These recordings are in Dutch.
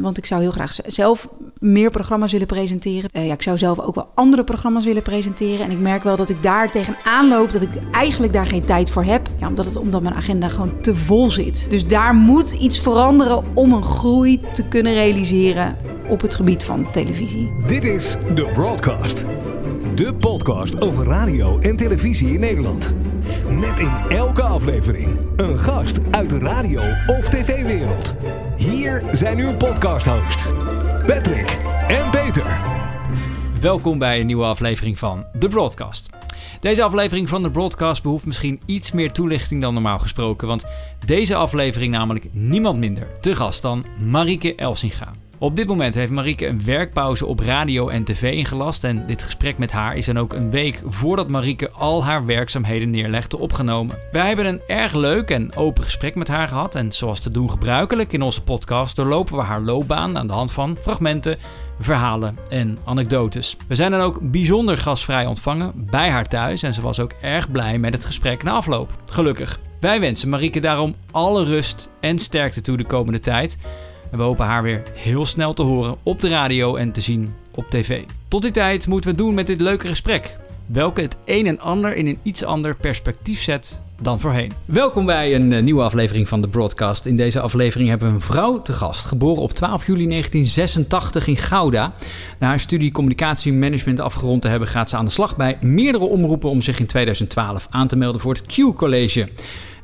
want ik zou heel graag zelf meer programma's willen presenteren. Eh, ja, ik zou zelf ook wel andere programma's willen presenteren. En ik merk wel dat ik daar tegenaan loop dat ik eigenlijk daar geen tijd voor heb. Ja, omdat, het, omdat mijn agenda gewoon te vol zit. Dus daar moet iets veranderen om een groei te kunnen realiseren op het gebied van televisie. Dit is The Broadcast. De podcast over radio en televisie in Nederland. Met in elke aflevering een gast uit de radio- of tv-wereld. Hier zijn uw podcast-hosts, Patrick en Peter. Welkom bij een nieuwe aflevering van The Broadcast. Deze aflevering van The Broadcast behoeft misschien iets meer toelichting dan normaal gesproken, want deze aflevering namelijk niemand minder te gast dan Marieke Elsinga. Op dit moment heeft Marieke een werkpauze op radio en tv ingelast en dit gesprek met haar is dan ook een week voordat Marieke al haar werkzaamheden neerlegde opgenomen. Wij hebben een erg leuk en open gesprek met haar gehad en zoals te doen gebruikelijk in onze podcast doorlopen we haar loopbaan aan de hand van fragmenten, verhalen en anekdotes. We zijn dan ook bijzonder gastvrij ontvangen bij haar thuis en ze was ook erg blij met het gesprek na afloop. Gelukkig. Wij wensen Marieke daarom alle rust en sterkte toe de komende tijd. En we hopen haar weer heel snel te horen op de radio en te zien op tv. Tot die tijd moeten we doen met dit leuke gesprek. Welke het een en ander in een iets ander perspectief zet dan voorheen. Welkom bij een eh, nieuwe aflevering van de Broadcast. In deze aflevering hebben we een vrouw te gast. Geboren op 12 juli 1986 in Gouda. Na haar studie communicatiemanagement afgerond te hebben... gaat ze aan de slag bij meerdere omroepen... om zich in 2012 aan te melden voor het Q-college.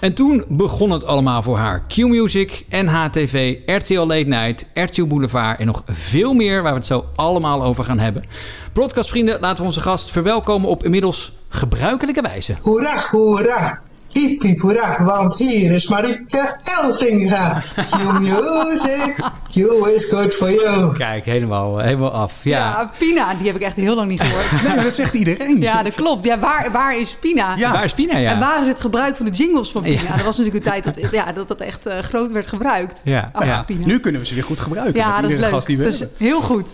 En toen begon het allemaal voor haar. Q-Music, NHTV, RTL Late Night, RTL Boulevard en nog veel meer waar we het zo allemaal over gaan hebben. Broadcastvrienden, laten we onze gast verwelkomen op inmiddels gebruikelijke wijze. Hoera, hoera. Hiep, hoera, want hier is Marieke Elsinga. Q music, Q is good for you. Kijk, helemaal, helemaal af. Ja. Ja, Pina, die heb ik echt heel lang niet gehoord. Nee, maar dat zegt iedereen. Ja, dat klopt. Ja, waar, waar is Pina? Ja. Waar is Pina? Ja. En waar is het gebruik van de jingles van Pina? Ja. Dat was natuurlijk een tijd dat ja, dat, dat echt eh, groot werd gebruikt. Ja. Ach, Ja. Pina. Nu kunnen we ze weer goed gebruiken. ja, dat is leuk. Dat is heel goed.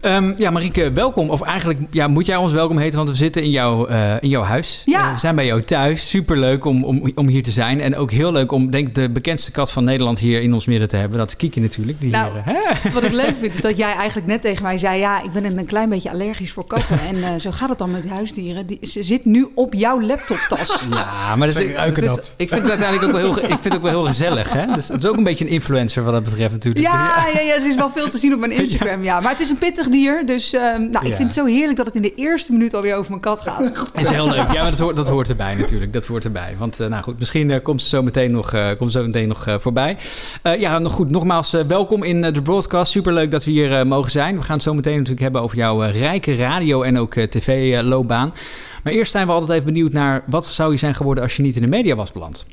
Ehm, ja, Marieke, welkom. Of eigenlijk ja, moet jij ons welkom heten, want we zitten in, jouw eh, in jouw huis. Ja. Eh, we zijn bij jou thuis. Superleuk om, om, om hier te zijn. En ook heel leuk om, denk ik, de bekendste kat van Nederland hier in ons midden te hebben. Dat is Kiki natuurlijk. Die Nou, hier, hè? Wat ik leuk vind is dat jij eigenlijk net tegen mij zei... ja, ik ben een klein beetje allergisch voor katten. En eh, zo gaat het dan met huisdieren. Die, ze zit nu op jouw laptoptas. Ja, maar dat is, dat is- ik vind het uiteindelijk ook wel heel, ik vind het ook wel heel gezellig. Hè? Dus het is ook een beetje een influencer wat dat betreft natuurlijk. Ja, ja, ja, ze is wel veel te zien op mijn Instagram. Ja. Maar het is een pittig dier. Dus eh, nou, ik vind het zo heerlijk dat het in de eerste minuut alweer over mijn kat gaat. Is heel leuk. Ja, maar dat hoort, dat hoort erbij natuurlijk. Dat hoort erbij. Want eh, nou goed, misschien eh, komt ze zo meteen nog, eh, komt zo meteen nog voorbij. Ja, nog goed. Nogmaals, welkom in de broadcast. Superleuk dat we hier mogen zijn. We gaan het zo meteen natuurlijk hebben over jouw rijke radio- en ook tv-loopbaan. maar eerst zijn we altijd even benieuwd naar... wat zou je zijn geworden als je niet in de media was beland?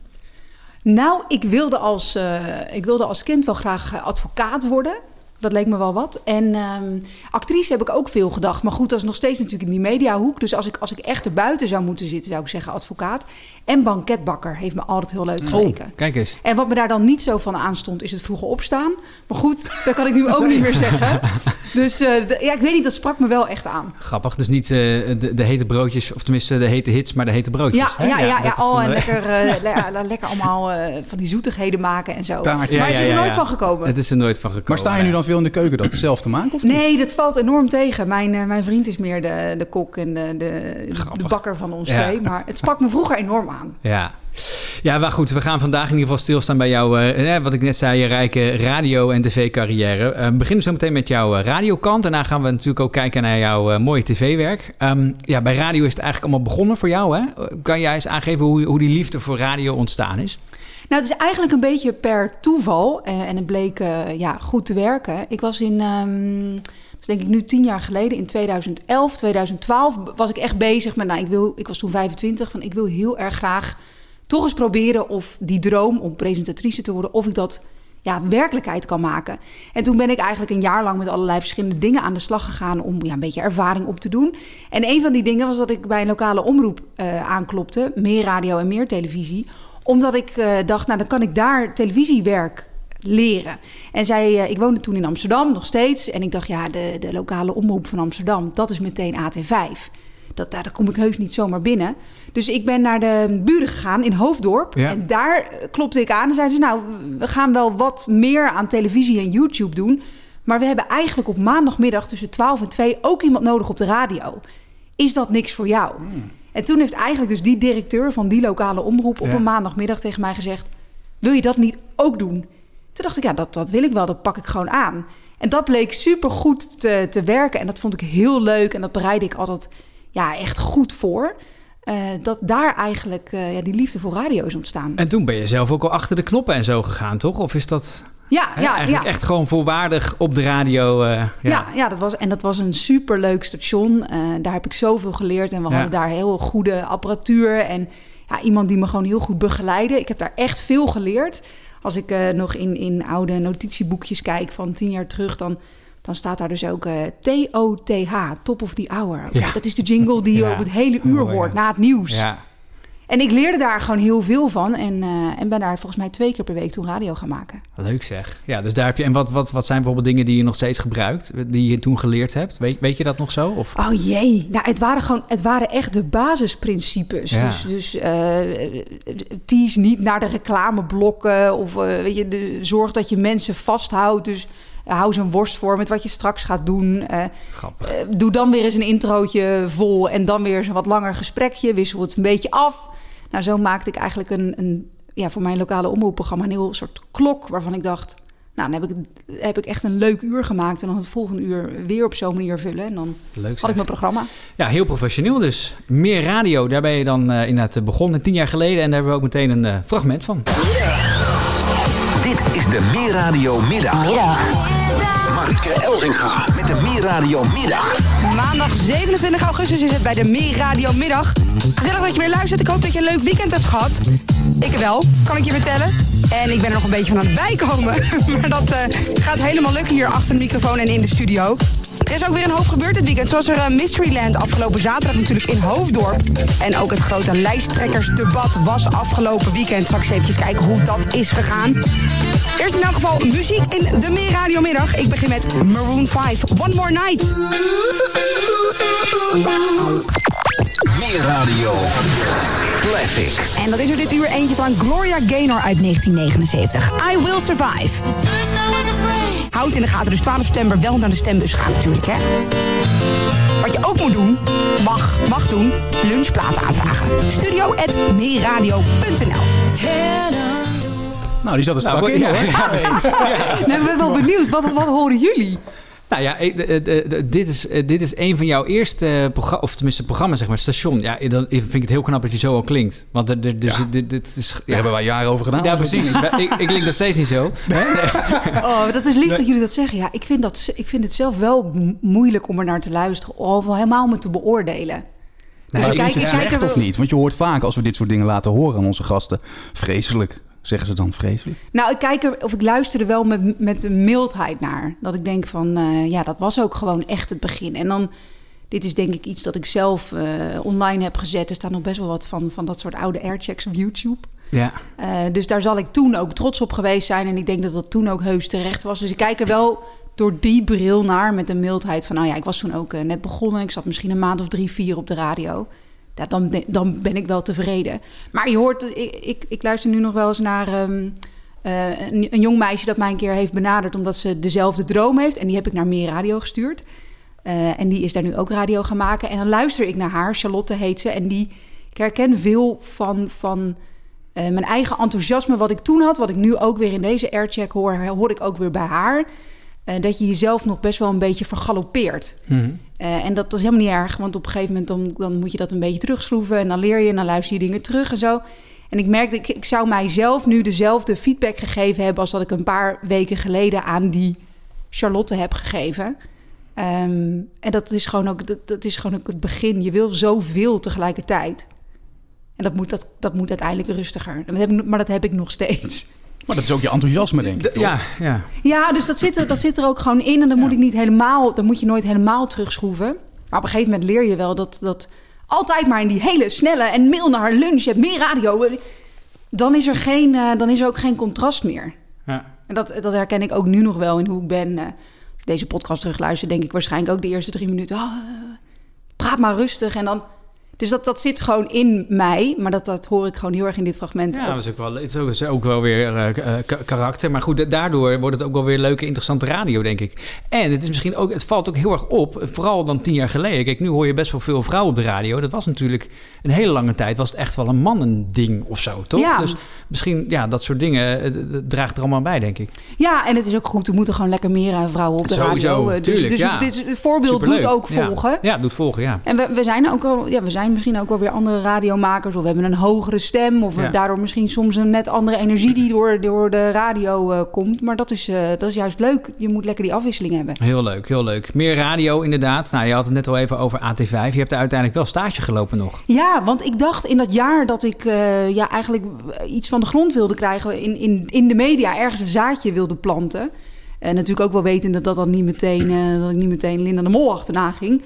Nou, ik wilde als, ik wilde als kind wel graag advocaat worden. Dat leek me wel wat. En ehm, actrice heb ik ook veel gedacht. Maar goed, dat is nog steeds natuurlijk in die mediahoek. Dus als ik, als ik echt er buiten zou moeten zitten, zou ik zeggen advocaat. En banketbakker heeft me altijd heel leuk geleken. Kijk eens. En wat me daar dan niet zo van aanstond, is het vroege opstaan. Maar goed, dat kan ik nu ook niet meer zeggen. Dus eh, ja, ik weet niet, dat sprak me wel echt aan. Grappig. Dus niet eh, de, de hete broodjes, of tenminste de hete hits, maar de hete broodjes. Ja, hè? ja, ja, ja, dat is oh, dan, en lekker, eh, le- le- lekker allemaal eh, van die zoetigheden maken en zo. Taartjes. maar Ja, het is er ja, nooit ja. van gekomen. Het is er nooit van gekomen. Maar sta je nu dan veel in de keuken dat zelf te maken? Of niet? Nee, dat valt enorm tegen. Mijn, eh, mijn vriend is meer de, de kok en de, de, de bakker van ons Ja. twee. Maar het sprak me vroeger enorm aan. Ja. Ja, maar goed, we gaan vandaag in ieder geval stilstaan bij jouw, eh, eh, wat ik net zei, je rijke radio- en tv-carrière. Eh, we beginnen zo meteen met jouw radiokant. Daarna gaan we natuurlijk ook kijken naar jouw mooie tv-werk. Ehm, ja, bij radio is het eigenlijk allemaal begonnen voor jou, hè? Kan jij eens aangeven hoe, hoe die liefde voor radio ontstaan is? Nou, het is eigenlijk een beetje per toeval. eh, en het bleek eh, ja, goed te werken. Ik was in, is denk ik nu tien jaar geleden, in 2011, 2012, was ik echt bezig met, nou, ik, wil, ik was toen 25, van ik wil heel erg graag toch eens proberen of die droom om presentatrice te worden, of ik dat ja, werkelijkheid kan maken. En toen ben ik eigenlijk een jaar lang met allerlei verschillende dingen aan de slag gegaan om ja, een beetje ervaring op te doen. En een van die dingen was dat ik bij een lokale omroep eh, aanklopte, meer radio en meer televisie, omdat ik eh, dacht, nou dan kan ik daar televisiewerk leren. En zij, eh, ik woonde toen in Amsterdam nog steeds. En ik dacht, ja, de, de lokale omroep van Amsterdam, dat is meteen AT5. dat, daar, daar kom ik heus niet zomaar binnen. Dus ik ben naar de buren gegaan in Hoofddorp. Ja. En daar klopte ik aan en zeiden ze... nou, we gaan wel wat meer aan televisie en YouTube doen... maar we hebben eigenlijk op maandagmiddag tussen 12 en 2 ook iemand nodig op de radio. Is dat niks voor jou? En toen heeft eigenlijk dus die directeur van die lokale omroep... op Ja. een maandagmiddag tegen mij gezegd... wil je dat niet ook doen? Toen dacht ik, ja, dat, dat wil ik wel, dat pak ik gewoon aan. En dat bleek super goed te, te werken. En dat vond ik heel leuk. En dat bereidde ik altijd ja, echt goed voor. Eh, dat daar eigenlijk eh, ja, die liefde voor radio is ontstaan. En toen ben je zelf ook al achter de knoppen en zo gegaan, toch? Of is dat Ja, hè, ja, eigenlijk ja. echt gewoon volwaardig op de radio? eh, ja. Ja, ja, dat was, en dat was een superleuk station. Eh, daar heb ik zoveel geleerd. En we Ja. hadden daar heel goede apparatuur. En ja, iemand die me gewoon heel goed begeleidde. Ik heb daar echt veel geleerd. Als ik eh, nog in, in oude notitieboekjes kijk van tien jaar terug... dan, dan staat daar dus ook eh, T-O-T-H, Top of the Hour. Ja. Dat is de jingle die je Ja. op het hele uur hoort na het nieuws. Ja. En ik leerde daar gewoon heel veel van. En, eh, en ben daar volgens mij twee keer per week toen radio gaan maken. Leuk zeg. Ja, dus daar heb je. En wat, wat, wat zijn bijvoorbeeld dingen die je nog steeds gebruikt, die je toen geleerd hebt? Weet, weet je dat nog zo? Of? Oh jee, nou, het waren gewoon, het waren echt de basisprincipes. Ja. Dus, dus eh, tease niet naar de reclameblokken of eh, weet je, de, zorg dat je mensen vasthoudt. Dus hou zo'n worst voor met wat je straks gaat doen. Eh, Grappig. eh, doe dan weer eens een introotje vol en dan weer eens een wat langer gesprekje. Wissel het een beetje af. Nou, zo maakte ik eigenlijk een, een ja, voor mijn lokale omroepprogramma een heel soort klok waarvan ik dacht. Nou, dan heb ik, heb ik echt een leuk uur gemaakt. En dan het volgende uur weer op zo'n manier vullen. En dan Leuk had ik mijn programma. Ja, heel professioneel dus. Meer radio, daar ben je dan eh inderdaad eh, begonnen tien jaar geleden. En daar hebben we ook meteen een eh, fragment van. Dit is de Meer Radio Middag. Marieke Elzinga met de Meer Radio Middag. Maandag 27 augustus is het bij de Meer Radio Middag. Gezellig dat je weer luistert. Ik hoop dat je een leuk weekend hebt gehad. Ik wel, kan ik je vertellen. En ik ben er nog een beetje van aan het bijkomen. maar dat eh, gaat helemaal lukken hier achter de microfoon en in de studio. Er is ook weer een hoop gebeurd dit weekend. Zoals er eh, Mysteryland afgelopen zaterdag natuurlijk in Hoofddorp. En ook het grote lijsttrekkersdebat was afgelopen weekend. Zal ik eens eventjes kijken hoe dat is gegaan. Eerst in elk geval muziek in de Meer Radio Middag. Ik begin met Maroon 5, One More Night. Meer Radio Classics. En dat is er dit uur eentje van Gloria Gaynor uit 1979. I Will Survive. Houd in de gaten, dus 12 september wel naar de stembus gaan natuurlijk, hè. Wat je ook moet doen, mag, mag doen, lunchplaten aanvragen. Studio.meerradio.nl Nou, die zat er strak Nou, in ja, hoor. ja, precies. Nou, ik ben wel benieuwd. Wat, wat horen jullie? Nou ja, ik- de- de- de- dit, is, eh, dit is een van jouw eerste programma's, of tenminste programma's, zeg maar, station. Ja, dan vind ik het heel knap dat je zo al klinkt. Want er, er, er dit, dit is... Daar Ja, hebben wij jaren over gedaan. ja precies. ik, ik klink nog steeds niet zo. Oh, dat is lief dat jullie dat zeggen. Ja, ik vind, dat, ik vind het zelf wel mo- moeilijk om er naar te luisteren. Of helemaal me te beoordelen. Ik ik kijk- het slecht er of niet? Want je hoort vaak als we dit soort dingen laten horen aan onze gasten. Vreselijk. Zeggen ze dan vreselijk? Nou, ik kijk er, of ik luister er wel met, met een mildheid naar. Dat ik denk van, eh, ja, dat was ook gewoon echt het begin. En dan, dit is denk ik iets dat ik zelf eh, online heb gezet. Er staat nog best wel wat van, van dat soort oude airchecks op YouTube. Ja. Eh, dus daar zal ik toen ook trots op geweest zijn. En ik denk dat dat toen ook heus terecht was. Dus ik kijk er wel door die bril naar met een mildheid van... nou ja, ik was toen ook net begonnen. Ik zat misschien een maand of drie, vier op de radio. Dan, dan ben ik wel tevreden. Maar je hoort, ik, ik, luister nu nog wel eens naar... ehm, eh, een, een jong meisje dat mij een keer heeft benaderd... omdat ze dezelfde droom heeft. En die heb ik naar meer radio gestuurd. Eh, en die is daar nu ook radio gaan maken. En dan luister ik naar haar, Charlotte heet ze. En die, ik herken veel van... van eh, mijn eigen enthousiasme wat ik toen had, wat ik nu ook weer in deze aircheck hoor, hoor ik ook weer bij haar. Eh, dat je jezelf nog best wel een beetje vergalopeert. Eh, en dat is helemaal niet erg, want op een gegeven moment dan, dan moet je dat een beetje terugschroeven. En dan leer je en dan luister je dingen terug en zo. En ik merkte, ik, ik zou mijzelf nu dezelfde feedback gegeven hebben... als dat ik een paar weken geleden aan die Charlotte heb gegeven. Ehm, en dat is, gewoon ook, dat, dat is gewoon ook het begin. Je wil zoveel tegelijkertijd. En dat moet, dat, dat moet uiteindelijk rustiger. En dat heb ik, maar dat heb ik nog steeds. Maar dat is ook je enthousiasme, denk ik. Ja, ja. Ja, dus dat zit er, dat zit er ook gewoon in. En dan moet ik niet helemaal, dan moet je nooit helemaal terugschroeven. Maar op een gegeven moment leer je wel dat, dat altijd maar in die hele snelle en mail naar haar lunch, je hebt meer radio. Dan is er, geen, eh, dan is er ook geen contrast meer. ja. En dat, dat herken ik ook nu nog wel in hoe ik ben. eh, als ik deze podcast terugluister, denk ik waarschijnlijk ook de eerste drie minuten. ah, praat maar rustig. En dan, dus dat, dat zit gewoon in mij. Maar dat, dat hoor ik gewoon heel erg in dit fragment. Ja, dat is ook wel, het is ook, is ook wel weer eh, eh, ka- karakter. Maar goed, daardoor wordt het ook wel weer leuke, interessante radio, denk ik. En het is misschien ook, het valt ook heel erg op, vooral dan tien jaar geleden. Kijk, nu hoor je best wel veel vrouwen op de radio. Dat was natuurlijk een hele lange tijd, was het echt wel een mannending of zo, toch? Ja. Dus misschien, ja, dat soort dingen eh, draagt er allemaal bij, denk ik. Ja, en het is ook goed. Er moeten gewoon lekker meer vrouwen op de Sowieso, radio. Tuurlijk, dus, dus ja. dit, het voorbeeld Superleuk. doet ook volgen. Ja, doet volgen, ja. En we, we zijn ook wel, ja, we zijn misschien ook wel weer andere radiomakers. Of we hebben een hogere stem. Of Ja. daardoor misschien soms een net andere energie die door, door de radio eh, komt. Maar dat is, eh, dat is juist leuk. Je moet lekker die afwisseling hebben. Heel leuk, heel leuk. Meer radio inderdaad. Nou, je had het net al even over AT5. Je hebt er uiteindelijk wel stage gelopen nog. Ja, want ik dacht in dat jaar dat ik eh, ja, eigenlijk iets van de grond wilde krijgen. In, in, in de media ergens een zaadje wilde planten. En natuurlijk ook wel wetende dat, dat, niet meteen, dat ik niet meteen Linda de Mol achterna ging.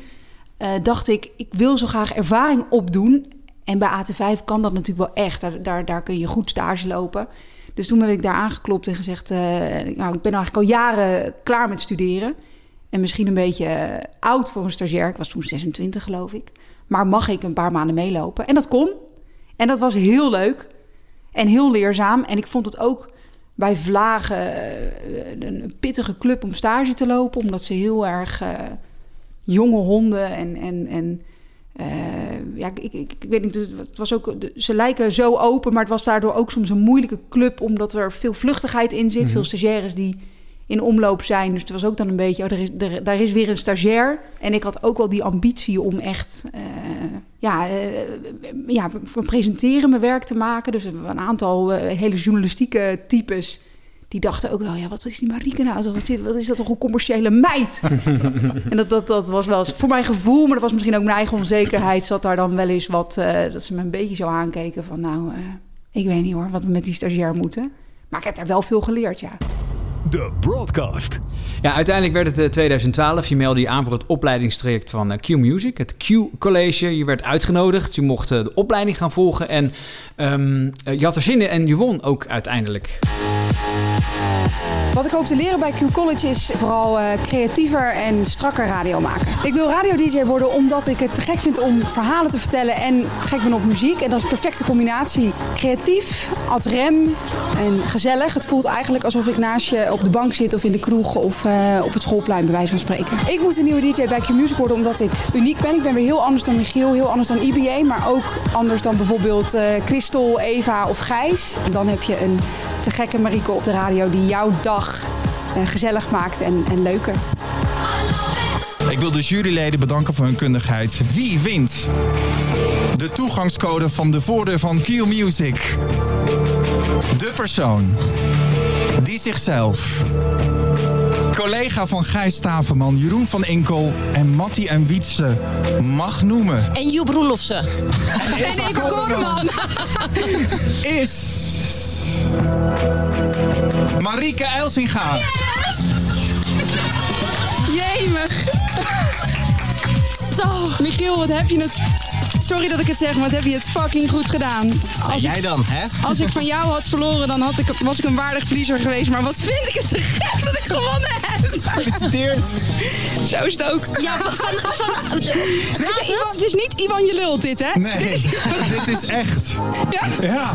Eh, dacht ik, ik wil zo graag ervaring opdoen. En bij AT5 kan dat natuurlijk wel echt. Daar, daar, daar kun je goed stage lopen. Dus toen ben ik daar aangeklopt en gezegd... eh, nou, ik ben eigenlijk al jaren klaar met studeren. En misschien een beetje eh, oud voor een stagiair. Ik was toen 26, geloof ik. Maar mag ik een paar maanden meelopen? En dat kon. En dat was heel leuk. En heel leerzaam. En ik vond het ook bij Vlagen een pittige club om stage te lopen. Omdat ze heel erg jonge honden en... en, en eh, ja, ik, ik, ik weet niet, dus het was ook, ze lijken zo open, maar het was daardoor ook soms een moeilijke club, omdat er veel vluchtigheid in zit. Veel stagiaires die in omloop zijn. Dus het was ook dan een beetje, oh, er is, er, daar is weer een stagiair. En ik had ook wel die ambitie om echt eh, ja, eh, ja, van presenteren mijn werk te maken. Dus een aantal hele journalistieke types. Die dachten ook wel, ja, wat is die Marieke nou? Zo, Wat, zit- wat is dat toch een commerciële meid? en dat, dat, dat was wel eens voor mijn gevoel, maar dat was misschien ook mijn eigen onzekerheid. Zat daar dan wel eens wat, eh, dat ze me een beetje zo aankeken van, nou, eh, ik weet niet hoor, wat we met die stagiair moeten. Maar ik heb daar wel veel geleerd, ja. De Broadcast. Ja, uiteindelijk werd het eh, 2012. Je meldde je aan voor het opleidingstraject van eh, Q Music, het Q College. Je werd uitgenodigd, je mocht eh, de opleiding gaan volgen en ehm, eh, je had er zin in en je won ook uiteindelijk. Música Wat ik hoop te leren bij Q College is vooral eh, creatiever en strakker radio maken. Ik wil radio-dj worden omdat ik het te gek vind om verhalen te vertellen en gek ben op muziek. En dat is een perfecte combinatie. Creatief, ad rem en gezellig. Het voelt eigenlijk alsof ik naast je op de bank zit of in de kroeg of eh, op het schoolplein bij wijze van spreken. Ik moet een nieuwe DJ bij Q Music worden omdat ik uniek ben. Ik ben weer heel anders dan Michiel, heel anders dan IBA, maar ook anders dan bijvoorbeeld eh Christel, Eva of Gijs. Dan heb je een te gekke Marieke op de radio jouw dag eh, gezellig maakt en, en leuker. Ik wil de juryleden bedanken voor hun kundigheid. Wie wint? De toegangscode van de voordeur van Q Music. De persoon die zichzelf, collega van Gijs Staverman, Jeroen van Enkel en Mattie en Wietse mag noemen, En Joep Roelofsen. En even Koreman! is... Marieke Elsinga. Jemig! Zo, Michiel, wat heb je het... Sorry dat ik het zeg, maar wat heb je het fucking goed gedaan. Als ik, dan, hè? als ik van jou had verloren, dan had ik, was ik een waardig verliezer geweest. Maar wat vind ik het te gek dat ik gewonnen heb. Gefeliciteerd. Zo is het ook. Ja, van... van, van Weet je, Ivan, het is niet Ivan je lult dit, hè? Nee, Dit is, dit is echt. ja? Ja,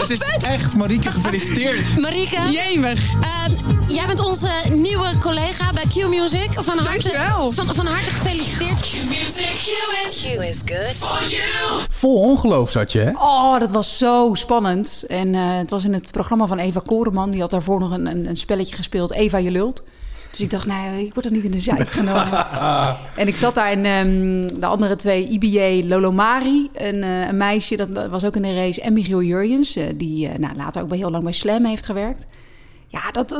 het is echt. Marieke, gefeliciteerd. Marieke, Jemig. ehm, jij bent onze nieuwe collega bij Q Music. Van harte, Dankjewel. van, van harte gefeliciteerd. Q is good. Vol ongeloof zat je, hè? Oh, dat was zo spannend. En eh, het was in het programma van Eva Koreman. Die had daarvoor nog een, een, een spelletje gespeeld. Eva, je lult. Dus ik dacht, nee, ik word er niet in de zijk genomen. en ik zat daar en ehm, de andere twee, IBJ Lolomari, een, eh, een meisje, dat was ook in de race. En Michiel Jurjens, eh, die nou, later ook bij heel lang bij Slam heeft gewerkt. Ja, dat,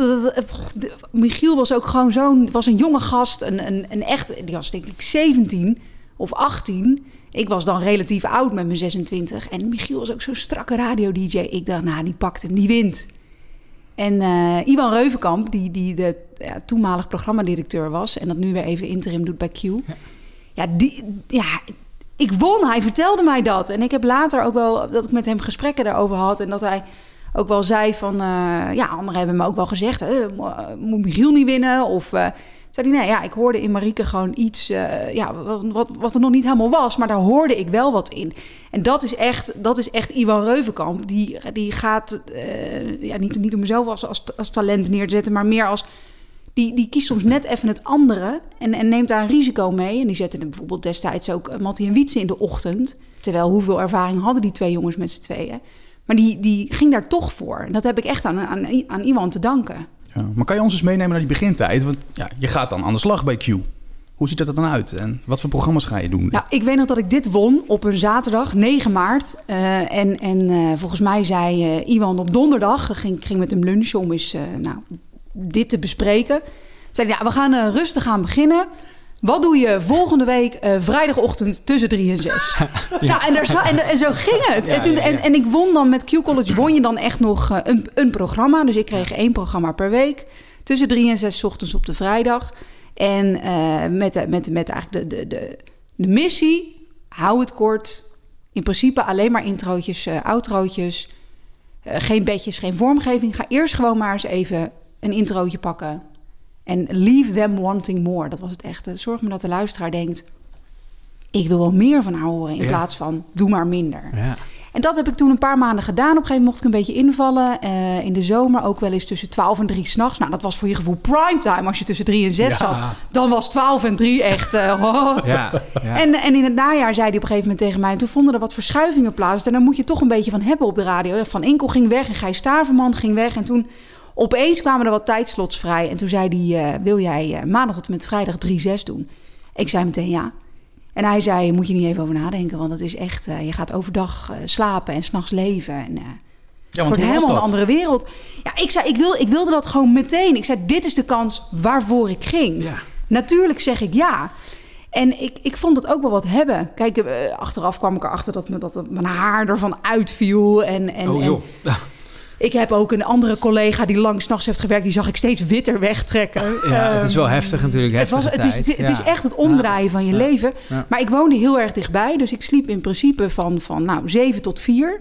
Michiel was ook gewoon zo'n, was een jonge gast, een, een, een echt, die was denk ik 17 of 18. Ik was dan relatief oud met mijn 26. En Michiel was ook zo'n strakke radio-dj. Ik dacht, nou, die pakt hem, die wint. En eh Iwan Reuvenkamp, die, die de ja, toenmalig programmadirecteur was... en dat nu weer even interim doet bij Q... Ja, die, ja, ik won. Hij vertelde mij dat. En ik heb later ook wel dat ik met hem gesprekken daarover had... en dat hij ook wel zei van... eh, ja, anderen hebben me ook wel gezegd... eh, mo- moet Michiel niet winnen? Of... eh, zei hij, nee, ja, ik hoorde in Marieke gewoon iets, eh, ja, wat, wat, er nog niet helemaal was, maar daar hoorde ik wel wat in. En dat is echt, dat is echt Iwan Reuvenkamp. Die, die gaat, eh, ja, niet, niet om mezelf als, als, als talent neer te zetten, maar meer als, die, die kiest soms net even het andere en, en neemt daar een risico mee. En die zetten bijvoorbeeld destijds ook eh, Mattie en Wietse in de ochtend. Terwijl hoeveel ervaring hadden die twee jongens met z'n tweeën. Maar die, die ging daar toch voor. Dat heb ik echt aan, aan, aan Iwan te danken. Ja, maar kan je ons eens meenemen naar die begintijd? Want ja, je gaat dan aan de slag bij Q. Hoe ziet dat er dan uit? En wat voor programma's ga je doen? Nou, ik weet nog dat ik dit won op een zaterdag, 9 maart. Uh, en en uh, volgens mij zei uh, Iwan op donderdag, ik ging, ging met hem lunchen om eens nou, dit te bespreken. Zei ja, we gaan rustig aan beginnen. Wat doe je volgende week uh, vrijdagochtend tussen drie en zes? ja. Nou, en, zo, en, en, zo ging het. Ja, en, toen, ja, en, en, ik won dan met Q College, won je dan echt nog uh, een, een, programma. Dus ik kreeg één programma per week. Tussen drie en zes ochtends op de vrijdag. En uh, met, met, met eigenlijk de, de, de, de missie, hou het kort. In principe alleen maar introotjes, outrootjes. geen bedjes, geen vormgeving. Ga eerst gewoon maar eens even een introotje pakken. En leave them wanting more. Dat was het echte. Zorg maar dat de luisteraar denkt... ik wil wel meer van haar horen... in ja. plaats van doe maar minder. Ja. En dat heb ik toen een paar maanden gedaan. Op een gegeven moment mocht ik een beetje invallen. Uh, in de zomer ook wel eens tussen 12 en 3 s'nachts. Nou, dat was voor je gevoel primetime. Als je tussen 3 en 6 ja. zat, dan was 12 en 3 echt... Uh, oh. ja, en, en in het najaar zei hij op een gegeven moment tegen mij... toen vonden er wat verschuivingen plaats. En daar moet je toch een beetje van hebben op de radio. Van Inkel ging weg en Gijs Staverman ging weg. En toen opeens kwamen er wat tijdslots vrij. En toen zei hij, uh, wil jij uh, maandag tot en met vrijdag 3-6 doen? Ik zei meteen ja. En hij zei, moet je niet even over nadenken. Want het is echt, uh, je gaat overdag slapen en s'nachts leven. En, ja, het wordt helemaal een andere wereld. Ja, ik, zei, ik, wil, ik wilde dat gewoon meteen. Ik zei, dit is de kans waarvoor ik ging. Ja. Natuurlijk zeg ik ja. En ik, ik vond het ook wel wat hebben. Kijk, achteraf kwam ik erachter dat, me, dat mijn haar ervan uitviel. En, en, oh joh. En, ik heb ook een andere collega die lang s'nachts heeft gewerkt. Die zag ik steeds witter wegtrekken. Ja, um, het is wel heftig natuurlijk. Het, was, het, is, het, ja. het is echt het omdraaien van je leven. Maar ik woonde heel erg dichtbij. Dus ik sliep in principe van, van nou, 7 tot 4.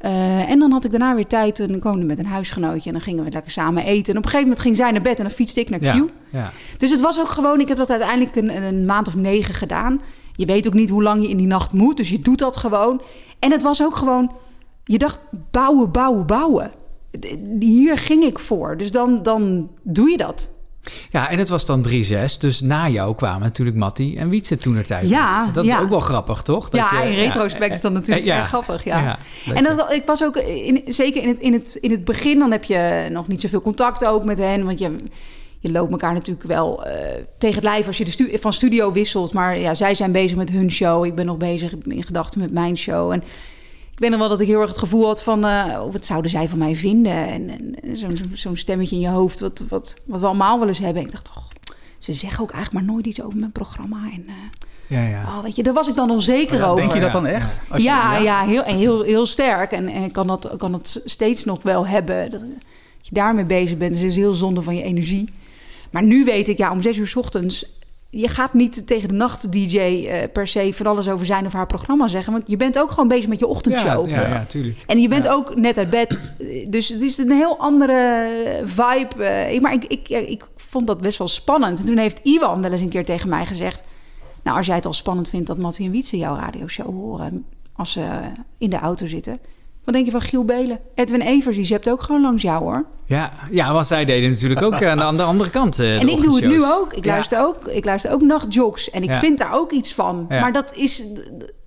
Uh, en dan had ik daarna weer tijd en ik woonde met een huisgenootje. En dan gingen we lekker samen eten. En op een gegeven moment ging zij naar bed en dan fietste ik naar Q. Ja, ja. Dus het was ook gewoon, ik heb dat uiteindelijk een, een, maand of negen gedaan. Je weet ook niet hoe lang je in die nacht moet, dus je doet dat gewoon. En het was ook gewoon, je dacht bouwen, bouwen, bouwen. Hier ging ik voor, dus dan, dan doe je dat. Ja, en het was dan 3-6. Dus na jou kwamen natuurlijk Matti en Wietse toen er tijd. Ja, dat ja. is ook wel grappig, toch? Dat ja, je, in retrospect is dat natuurlijk ja, erg grappig. Ja. ja, en dat, ik was ook, in, zeker in het, in, het, in het begin, dan heb je nog niet zoveel contact ook met hen. Want je, je loopt elkaar natuurlijk wel uh, tegen het lijf als je de stu van studio wisselt. Maar ja, zij zijn bezig met hun show. Ik ben nog bezig in gedachten met mijn show. En ik weet nog wel dat ik heel erg het gevoel had van... Uh, wat zouden zij van mij vinden? En, en zo'n zo stemmetje in je hoofd, wat, wat, wat we allemaal wel eens hebben. Ik dacht, toch, ze zeggen ook eigenlijk maar nooit iets over mijn programma. En, uh, ja, ja. Oh, weet je, daar was ik dan onzeker ja, over. Denk je dat dan echt? Ja, ja, ja. ja, heel, heel, heel sterk. En, en ik kan dat, kan dat steeds nog wel hebben. Dat, dat je daarmee bezig bent. Dus het is heel zonde van je energie. Maar nu weet ik, ja, om zes uur 's ochtends je gaat niet tegen de nacht-DJ uh, per se van alles over zijn of haar programma zeggen. Want je bent ook gewoon bezig met je ochtendshow. Ja, ja, ja tuurlijk. En je bent ja. ook net uit bed. Dus het is een heel andere vibe. Uh, maar ik, ik, ik vond dat best wel spannend. En toen heeft Iwan wel eens een keer tegen mij gezegd... Nou, als jij het al spannend vindt dat Mattie en Wietse jouw radioshow horen... als ze in de auto zitten... Wat denk je van Giel Belen? Edwin Evers, die zept ook gewoon langs jou, hoor. Ja, ja want zij deden natuurlijk ook aan de, aan de andere kant. Uh, en ik doe het nu ook. Ik luister, ook. ik luister ook nachtjogs. En ik Ja. vind daar ook iets van. Ja. Maar dat is,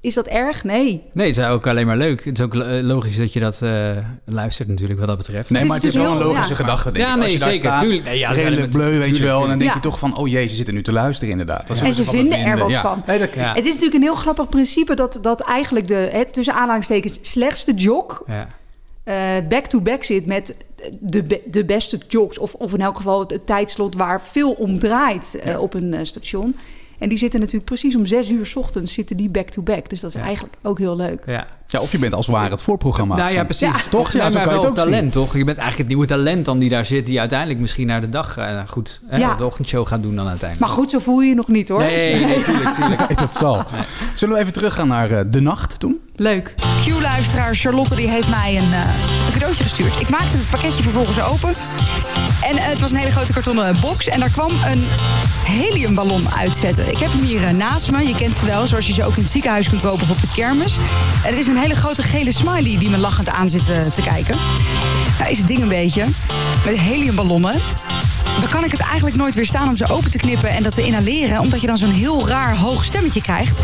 is dat erg? Nee. Nee, het is ook alleen maar leuk. Het is ook eh, logisch dat je dat eh, luistert natuurlijk wat dat betreft. Nee, Het maar het is wel een logische ja. gedachte, denk Ja, ik. Als nee, je daar zeker, staat, tuurlijk. Nee, ja, redelijk bleu, weet je wel. En dan denk ja. je toch van, oh jee, ze zitten nu te luisteren inderdaad. En ze vinden er wat Ja. van. Nee, dat, Ja. Het is natuurlijk een heel grappig principe dat, dat eigenlijk de, hè, tussen aanhalingstekens, slechtste jog Ja. eh, back-to-back zit met de, be- de beste jogs. Of, of in elk geval het, het tijdslot waar veel om draait op een station. En die zitten natuurlijk precies om zes uur 's ochtends zitten die back-to-back. Dus dat is Ja. eigenlijk ook heel leuk. Ja. ja, of je bent als het ware het voorprogramma. Nou ja, precies. Ja. Toch? Ja, Ja, maar wel talent, toch? Je bent eigenlijk het nieuwe talent dan die daar zit... die uiteindelijk misschien naar de dag eh, goed hè, Ja. de ochtendshow gaat doen dan uiteindelijk. Maar goed, zo voel je je nog niet hoor. Nee, nee, tuurlijk, tuurlijk. Nee, dat zal. Zullen we even teruggaan naar eh, de nacht toen? Leuk. Q-luisteraar Charlotte die heeft mij een, eh, een cadeautje gestuurd. Ik maakte het pakketje vervolgens open. En eh, het was een hele grote kartonnen box. En daar kwam een heliumballon uitzetten. Ik heb hem hier eh, naast me. Je kent ze wel, zoals je ze ook in het ziekenhuis kunt kopen of op de kermis. En het is een hele grote gele smiley die me lachend aan zit te kijken. Nou is het ding een beetje. Met heliumballonnen dan kan ik het eigenlijk nooit weerstaan om ze open te knippen en dat te inhaleren, omdat je dan zo'n heel raar hoog stemmetje krijgt.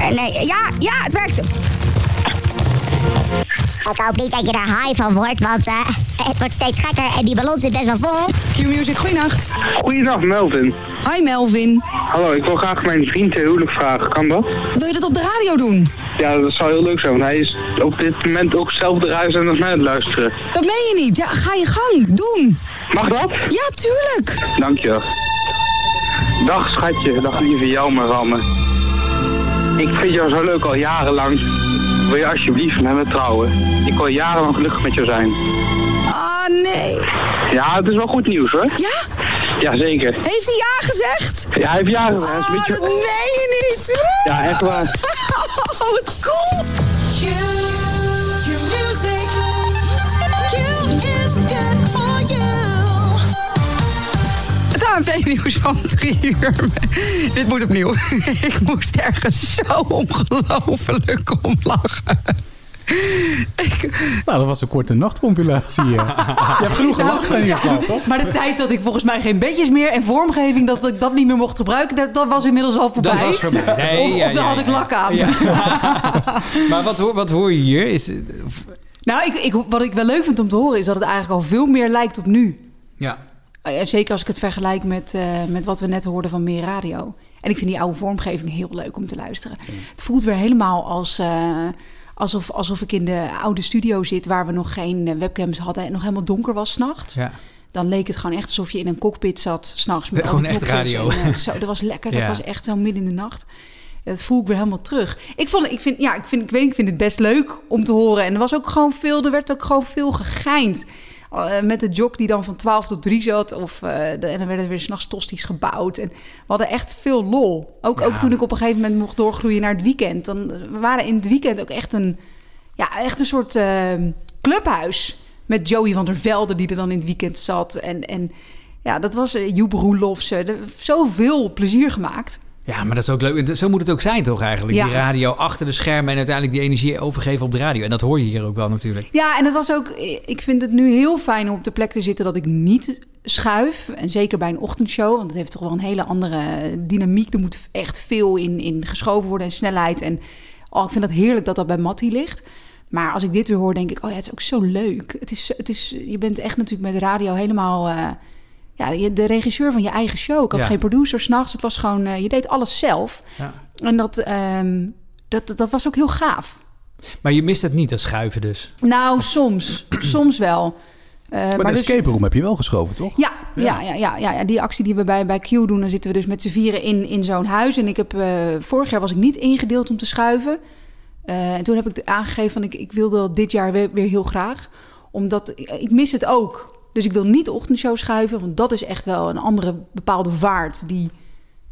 Eh, Nee, ja, ja, het werkt. Ik hoop niet dat je er high van wordt, want eh, het wordt steeds gekker en die ballon zit best wel vol. Q-Music, goeienacht. Goeiedag, Melvin. Hi Melvin. Hallo, ik wil graag mijn vriend ten huwelijk vragen. Kan dat? Wil je dat op de radio doen? Ja, dat zou heel leuk zijn, want hij is op dit moment ook zelf de ruis en naar mij aan het luisteren. Dat meen je niet. Ja, ga je gang. Doen. Mag dat? Ja, tuurlijk. Dank je. Dag schatje, dag lieve jou maar van me. Ik vind jou zo leuk al jarenlang. Wil je alsjeblieft met me trouwen? Ik wil jarenlang gelukkig met jou zijn. Ah, nee. Ja, het is wel goed nieuws hoor. Ja? Jazeker. Heeft hij ja gezegd? Ja, hij heeft ja gezegd. Ah, beetje... dat meen je niet. Ja, echt waar. Oh, wat cool. Het ANP-nieuws van drie uur. Dit moet opnieuw. Ik moest ergens zo ongelooflijk om lachen. Nou, dat was een korte nachtcompilatie. eh. Je hebt genoeg gelachen in ieder geval, toch? Maar de tijd dat ik volgens mij geen bedjes meer en vormgeving, dat ik dat niet meer mocht gebruiken, dat, dat was inmiddels al voorbij. Dat was voorbij. Nee, of ja, of dan ja, had ik lak aan. Ja. maar wat hoor, wat hoor je hier? Is, Nou, ik, ik, wat ik wel leuk vind om te horen is dat het eigenlijk al veel meer lijkt op nu. Ja. Eh, Zeker als ik het vergelijk met, eh, met wat we net hoorden van Meer Radio. En ik vind die oude vormgeving heel leuk om te luisteren. Het voelt weer helemaal als, eh, alsof, alsof ik in de oude studio zit... waar we nog geen eh, webcams hadden en nog helemaal donker was s'nachts. ja. Dan leek het gewoon echt alsof je in een cockpit zat s'nachts. met Gewoon echt radio. en, zo, dat was lekker. Dat was echt zo midden in de nacht. Dat voel ik weer helemaal terug. Ik, vond, ik, vind, ja, ik, vind, ik, weet, ik vind het best leuk om te horen. En er was ook gewoon veel, er werd ook gewoon veel gegeind. Eh, met de jog die dan van 12 tot 3 zat. Of, eh, de, en dan werden er weer s'nachts tosties gebouwd. En we hadden echt veel lol. Ook, ook toen ik op een gegeven moment mocht doorgroeien naar het weekend. Dan, we waren in het weekend ook echt een, ja, echt een soort eh, clubhuis. Met Joey van der Velde die er dan in het weekend zat. En, en ja, dat was uh, Joep de- Zoveel plezier gemaakt. Ja, maar dat is ook leuk. Zo moet het ook zijn toch eigenlijk? Ja. Die radio achter de schermen en uiteindelijk die energie overgeven op de radio. En dat hoor je hier ook wel natuurlijk. Ja, en het was ook. Ik vind het nu heel fijn om op de plek te zitten dat ik niet schuif. En zeker bij een ochtendshow, want het heeft toch wel een hele andere dynamiek. Er moet echt veel in, in geschoven worden en snelheid. En oh, ik vind het heerlijk dat dat bij Mattie ligt. Maar als ik dit weer hoor, denk ik, oh ja, het is ook zo leuk. Het is, het is, je bent echt natuurlijk met radio helemaal. eh, ja, de regisseur van je eigen show. Ik had Ja. geen producer s'nachts. Het was gewoon, eh, je deed alles zelf. Ja. En dat, ehm, dat, dat was ook heel gaaf. Maar je mist het niet, dat schuiven dus. Nou, soms. soms wel. Eh, Maar, de dus- escape room heb je wel geschoven, toch? ja, ja. Ja, ja, ja, ja, die actie die we bij, bij Q doen, dan zitten we dus met z'n vieren in, in zo'n huis. En ik heb, eh, vorig jaar was ik niet ingedeeld om te schuiven. Eh, en toen heb ik aangegeven van ik, ik wilde dat dit jaar weer, weer heel graag. Omdat ik, ik mis het ook. Dus ik wil niet de ochtendshow schuiven, want dat is echt wel een andere bepaalde vaart die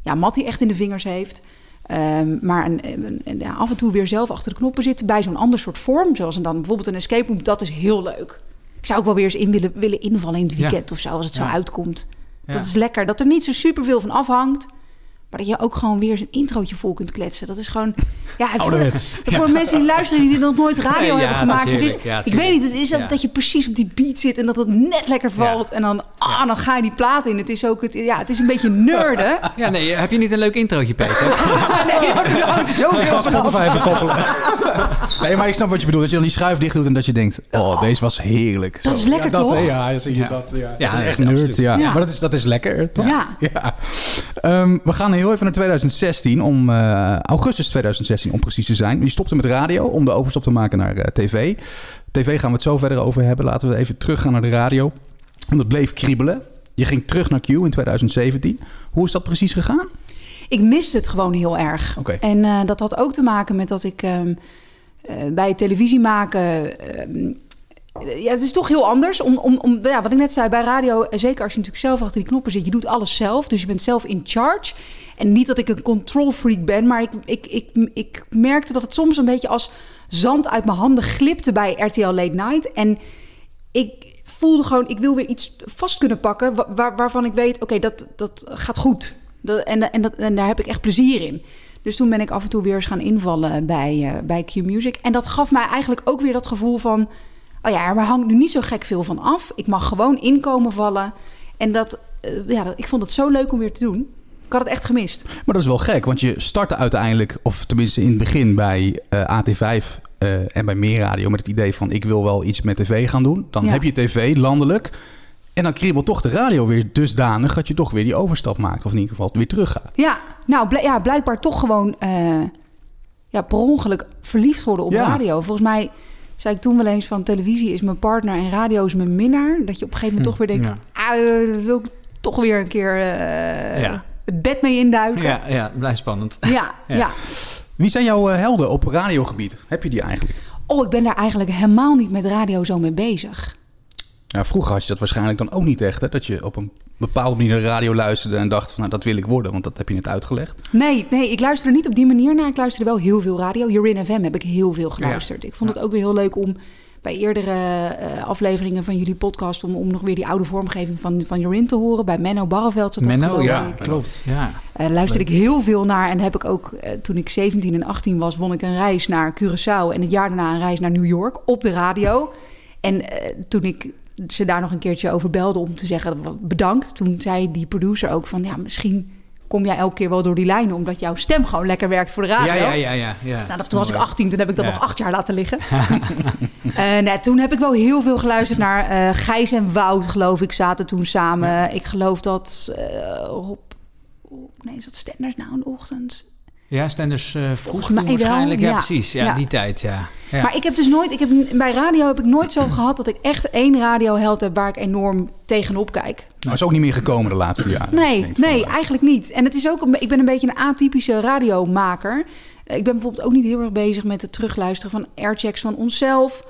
ja, Mattie echt in de vingers heeft. Ehm, maar een, een- een- ja, af en toe weer zelf achter de knoppen zitten bij zo'n ander soort vorm. Zoals een, dan bijvoorbeeld een escape room, dat is heel leuk. Ik zou ook wel weer eens in willen, willen invallen in het Ja. weekend of zo, als het zo uitkomt. Dat is lekker. Dat er niet zo superveel van afhangt. Maar dat je ook gewoon weer een introotje vol kunt kletsen. Dat is gewoon... Ja, voor, Ouderwets. voor mensen die luisteren die nog nooit radio Nee, ja, hebben dat gemaakt. is Het is, heerlijk. Ja, ik weet niet, het is ook Ja. dat je precies op die beat zit... en dat het net lekker valt. En dan, ah, dan ga je die plaat in. Het is ook het, ja, het is een beetje nerden. Ja, nee, heb je niet een leuk introotje, Peter? nee. Spotify even koppelen. maar ik snap wat je bedoelt. Dat je dan die schuif dicht doet en dat je denkt... Oh, deze was heerlijk. Dat Zo. is lekker, ja, dat, toch? hè, Ja, zie je Ja. dat. Ja, Ja, dat is echt nerd. Ja. Ja. Maar dat is, dat is lekker, toch? Ja. Ja. Ehm, we gaan heel even naar 2016, om, eh, augustus 2016 om precies te zijn. Je stopte met radio om de overstap te maken naar eh, tv. TV gaan we het zo verder over hebben. Laten we even teruggaan naar de radio. En dat bleef kriebelen. Je ging terug naar Q in 2017. Hoe is dat precies gegaan? Ik miste het gewoon heel erg. En eh, dat had ook te maken met dat ik ehm, eh, bij het televisie maken... ehm, ja, het is toch heel anders. Om, om, om, ja, wat ik net zei, bij radio, eh, zeker als je natuurlijk zelf achter die knoppen zit, je doet alles zelf. Dus je bent zelf in charge. En niet dat ik een control freak ben, maar ik, ik, ik, ik merkte dat het soms een beetje als zand uit mijn handen glipte bij RTL Late Night. En ik voelde gewoon, ik wil weer iets vast kunnen pakken wa- waar, waarvan ik weet, oké, dat, dat gaat goed. En, en, dat, en daar heb ik echt plezier in. Dus toen ben ik af en toe weer eens gaan invallen bij, eh, bij Q Music. En dat gaf mij eigenlijk ook weer dat gevoel van... oh ja, er hangt nu niet zo gek veel van af. Ik mag gewoon inkomen vallen. En dat, eh, ja, dat, ik vond het zo leuk om weer te doen. Ik had het echt gemist. Maar dat is wel gek, want je startte uiteindelijk, of tenminste in het begin bij eh, AT5 eh, en bij Meerradio met het idee van ik wil wel iets met tv gaan doen. Dan Ja. heb je tv landelijk en dan kriebelt toch de radio weer dusdanig dat je toch weer die overstap maakt. Of in ieder geval weer teruggaat. Ja, nou, bl- ja, blijkbaar toch gewoon ja, per ongeluk verliefd worden op Ja. radio. Volgens mij zei ik toen wel eens van televisie is mijn partner en radio is mijn minnaar. Dat je op een gegeven moment toch weer denkt, ja. ah, eh, wil ik toch weer een keer eh, Ja. het bed mee induiken. Ja, ja, blijft spannend. Ja, ja. Wie zijn jouw eh, helden op radiogebied? Heb je die eigenlijk? Oh, ik ben daar eigenlijk helemaal niet met radio zo mee bezig. Ja, vroeger had je dat waarschijnlijk dan ook niet echt. Hè? Dat je op een bepaalde manier de radio luisterde en dacht van nou, dat wil ik worden. Want dat heb je net uitgelegd. Nee, nee, ik luisterde niet op die manier naar. Ik luisterde wel heel veel radio. Urin FM heb ik heel veel geluisterd. Ik vond het ook weer heel leuk om bij eerdere eh, afleveringen van jullie podcast... Om, om nog weer die oude vormgeving van, van Urin te horen. Bij Menno Barreveld zat dat Menno, ja, ik. klopt. Ja. Eh, luisterde ik heel veel naar. En heb ik ook, eh, toen ik 17 en 18 was, won ik een reis naar Curaçao. En het jaar daarna een reis naar New York op de radio. En eh, toen ik ze daar nog een keertje over belde om te zeggen bedankt. Toen zei die producer ook van ja, misschien kom jij elke keer wel door die lijnen. Omdat jouw stem gewoon lekker werkt voor de radio. Ja, ja, ja, ja, ja. Nou, dat, toen was ik 18, toen heb ik dat Ja. nog acht jaar laten liggen. Eh, nee, toen heb ik wel heel veel geluisterd naar eh Gijs en Wout, geloof ik, zaten toen samen. Ik geloof dat eh Rob... Nee, is dat Stenders nou in de ochtend? Ja, Stenders eh vroeg wel, waarschijnlijk. Ja, ja. precies. Ja, Ja. die tijd, ja. ja. Maar ik heb dus nooit... Ik heb, bij radio heb ik nooit zo gehad dat ik echt één radioheld heb... waar ik enorm tegenop kijk. Nou, is ook niet meer gekomen de laatste jaren. Nee, nee, eigenlijk niet. En het is ook, een- ik ben een beetje een atypische radiomaker. Eh, Ik ben bijvoorbeeld ook niet heel erg bezig met het terugluisteren van airchecks van onszelf.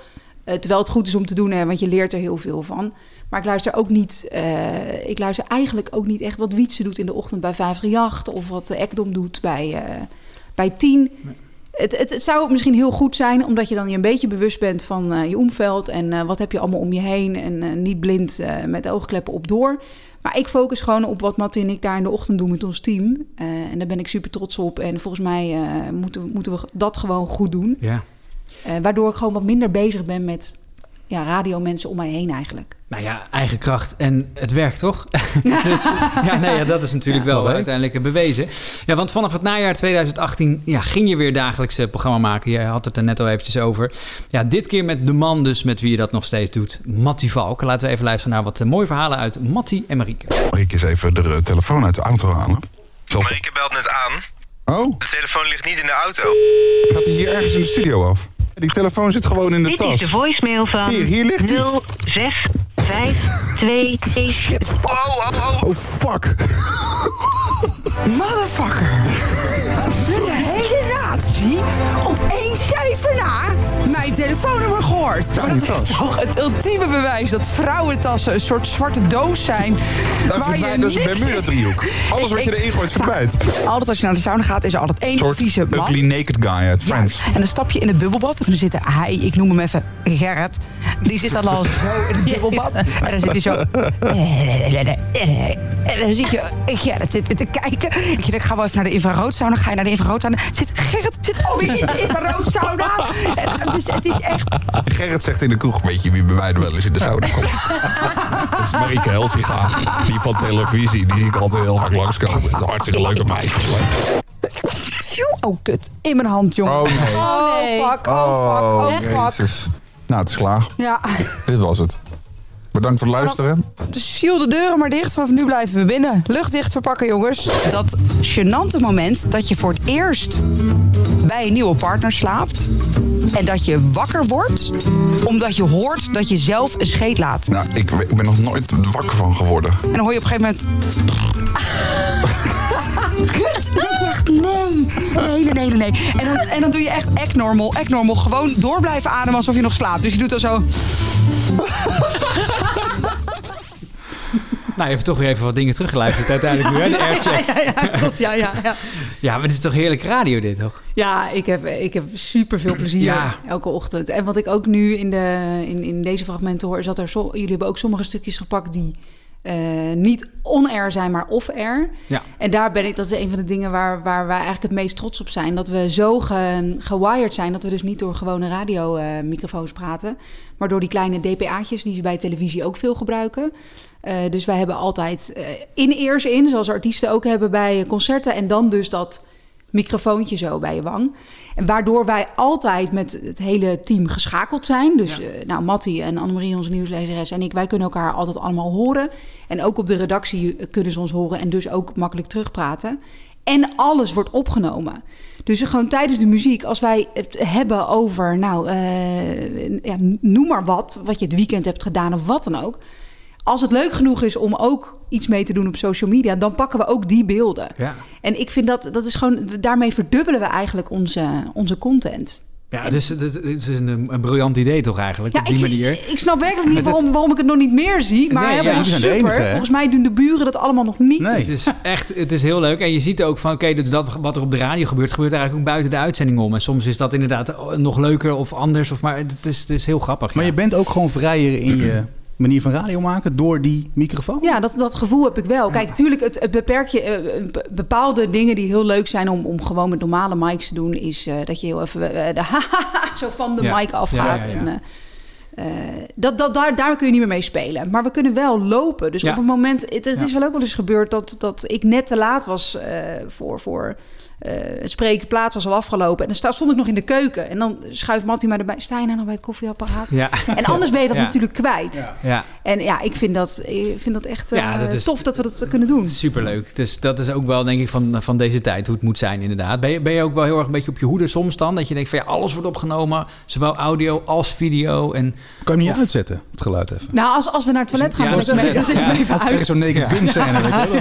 Eh, terwijl het goed is om te doen, hè, want je leert er heel veel van. Maar ik luister ook niet, eh, ik luister eigenlijk ook niet echt wat Wietse doet in de ochtend bij 538 of wat de Ekdom doet bij, eh, bij 10. Het, het, het zou misschien heel goed zijn, omdat je dan je een beetje bewust bent van je omveld en wat heb je allemaal om je heen en niet blind met oogkleppen op door. Maar ik focus gewoon op wat Matt en ik daar in de ochtend doen met ons team. En daar ben ik super trots op. En volgens mij moeten, moeten we dat gewoon goed doen. Ja. Eh, waardoor ik gewoon wat minder bezig ben met ja, radiomensen om mij heen eigenlijk. Nou ja, eigen kracht en het werkt toch? dus, ja, nee, ja, dat is natuurlijk Ja, wel uiteindelijk bewezen. Ja, want vanaf het najaar 2018 ja, ging je weer dagelijks eh, programma maken. Je had het er net al eventjes over. Ja, dit keer met de man dus met wie je dat nog steeds doet, Mattie Valk. Laten we even luisteren naar wat eh, mooie verhalen uit Mattie en Marieke. Marieke is even de telefoon uit de auto halen. Marieke belt net aan. Oh, De telefoon ligt niet in de auto. gaat hij hier ergens in de studio af? Die telefoon zit gewoon in de Dit tas. is de voicemail van Hier, hier ligt hij. 06 52 Shit, fuck. Oh, oh, oh. Oh, fuck. Motherfucker. De hele natie op één cijfer na mijn telefoonnummer gehoord. Maar dat is toch het ultieme bewijs dat vrouwentassen een soort zwarte doos zijn. Daar waar je dus een Bermuda-driehoek. Alles wat je erin gooit verdwijnt. Altijd als je naar de sauna gaat, is er altijd één soort vieze man. ugly naked guy uit Ja, Friends. en dan stap je in het bubbelbad en dan zit hij, ik noem hem even Gerrit. Die zit dan al zo in het bubbelbad. En dan zit hij zo. En dan zie je Gerrit zitten te kijken. Ik denk, ik ga wel even naar de infraroodsauna. Ga je naar de infraroodsauna. Zit Gerrit zit alweer in de infraroodsauna. En Het is, het is echt. Gerrit zegt in de kroeg, weet je wie bij mij wel eens in de sauna komt? dat is Marieke Helsinga. Die van televisie, die zie ik altijd heel vaak langskomen. Een hartstikke leuke meid. Tjoe, Oh, kut. In mijn hand, jongen. Oh, nee. Oh, nee. fuck. Oh, fuck. Oh, fuck. Jezus. Nou, het is klaar. Ja. Dit was het. Bedankt voor het luisteren. Dus Siel de deuren maar dicht. Vanaf nu blijven we binnen. Lucht dicht verpakken, jongens. Dat gênante moment dat je voor het eerst bij een nieuwe partner slaapt. En dat je wakker wordt omdat je hoort dat je zelf een scheet laat. Nou, ik, ik ben nog nooit wakker van geworden. En dan hoor je op een gegeven moment... Je echt, nee, nee, nee, nee, nee. En dan, en dan doe je echt act normal, act normal. Gewoon door blijven ademen alsof je nog slaapt. Dus je doet dan zo... Nou, je hebt toch weer even wat dingen teruggeluisterd uiteindelijk nu, hè? De airchecks. Ja, ja, ja, klopt. Ja, ja, ja. Ja, maar het is toch heerlijk radio dit, toch? Ja, ik heb, ik heb super veel plezier Ja. elke ochtend. En wat ik ook nu in, de, in, in deze fragmenten hoor, is dat er zo, jullie hebben ook sommige stukjes gepakt die niet on-air zijn, maar off-air. Ja. En daar ben ik, dat is een van de dingen waar, waar wij eigenlijk het meest trots op zijn. Dat we zo ge, gewired zijn dat we dus niet door gewone radiomicrofoons praten, maar door die kleine DPA'tjes die ze bij televisie ook veel gebruiken. Eh, dus wij hebben altijd eh, in-ears in, zoals artiesten ook hebben bij concerten. En dan dus dat microfoontje zo bij je wang. En waardoor wij altijd met het hele team geschakeld zijn. Dus eh, nou, Mattie en Annemarie, onze nieuwslezeres en ik, wij kunnen elkaar altijd allemaal horen. En ook op de redactie eh, kunnen ze ons horen en dus ook makkelijk terugpraten. En alles wordt opgenomen. Dus gewoon tijdens de muziek, als wij het hebben over, nou, eh, ja, noem maar wat, wat je het weekend hebt gedaan of wat dan ook. Als het leuk genoeg is om ook iets mee te doen op social media, dan pakken we ook die beelden. Ja. En ik vind dat, dat is gewoon, daarmee verdubbelen we eigenlijk onze, onze content. Ja, het is, het is- een, een briljant idee toch eigenlijk, op die ik, manier. Ik snap werkelijk niet waarom, waarom ik het nog niet meer zie. Maar Nee, ja, super. enige? Volgens mij doen de buren dat allemaal nog niet. Het is echt, het is heel leuk. En je ziet ook van, oké, dus dat wat er op de radio gebeurt, gebeurt eigenlijk ook buiten de uitzending om. En soms is dat inderdaad nog leuker of anders. Of, maar het is, het is heel grappig. Maar je bent ook gewoon vrijer in je manier van radio maken door die microfoon? Ja, dat, dat gevoel heb ik wel. Kijk, natuurlijk, het, het beperk je eh, be- bepaalde dingen die heel leuk zijn om, om gewoon met normale mics te doen, is eh, dat je heel even eh, de zo van de Ja. mic afgaat. Ja, ja, ja. En, eh, eh, dat, dat, daar, daar kun je niet meer mee spelen. Maar we kunnen wel lopen. Dus Ja. op het moment, het, het Ja. is wel ook wel eens gebeurd dat, dat ik net te laat was eh, voor, voor het spreken. Plaat was al afgelopen. En dan sta- stond ik nog in de keuken. En dan schuift Mattie mij erbij. Sta je nou nog bij het koffieapparaat? Ja. En anders ben je dat Ja. natuurlijk kwijt. Ja. En ja, ik vind dat, ik vind dat echt eh, Ja, dat is- tof dat we dat kunnen doen. Superleuk. Dus dat is ook wel, denk ik, van, van deze tijd hoe het moet zijn, inderdaad. Ben je, ben je ook wel heel erg een beetje op je hoede soms dan? Dat je denkt van ja, alles wordt opgenomen, zowel audio als video. En, Kan je niet uitzetten, het geluid even? Nou, als, als we naar het toilet gaan, Ja, dan zet je hem even- ja. even Als je uit. zo'n naked scène,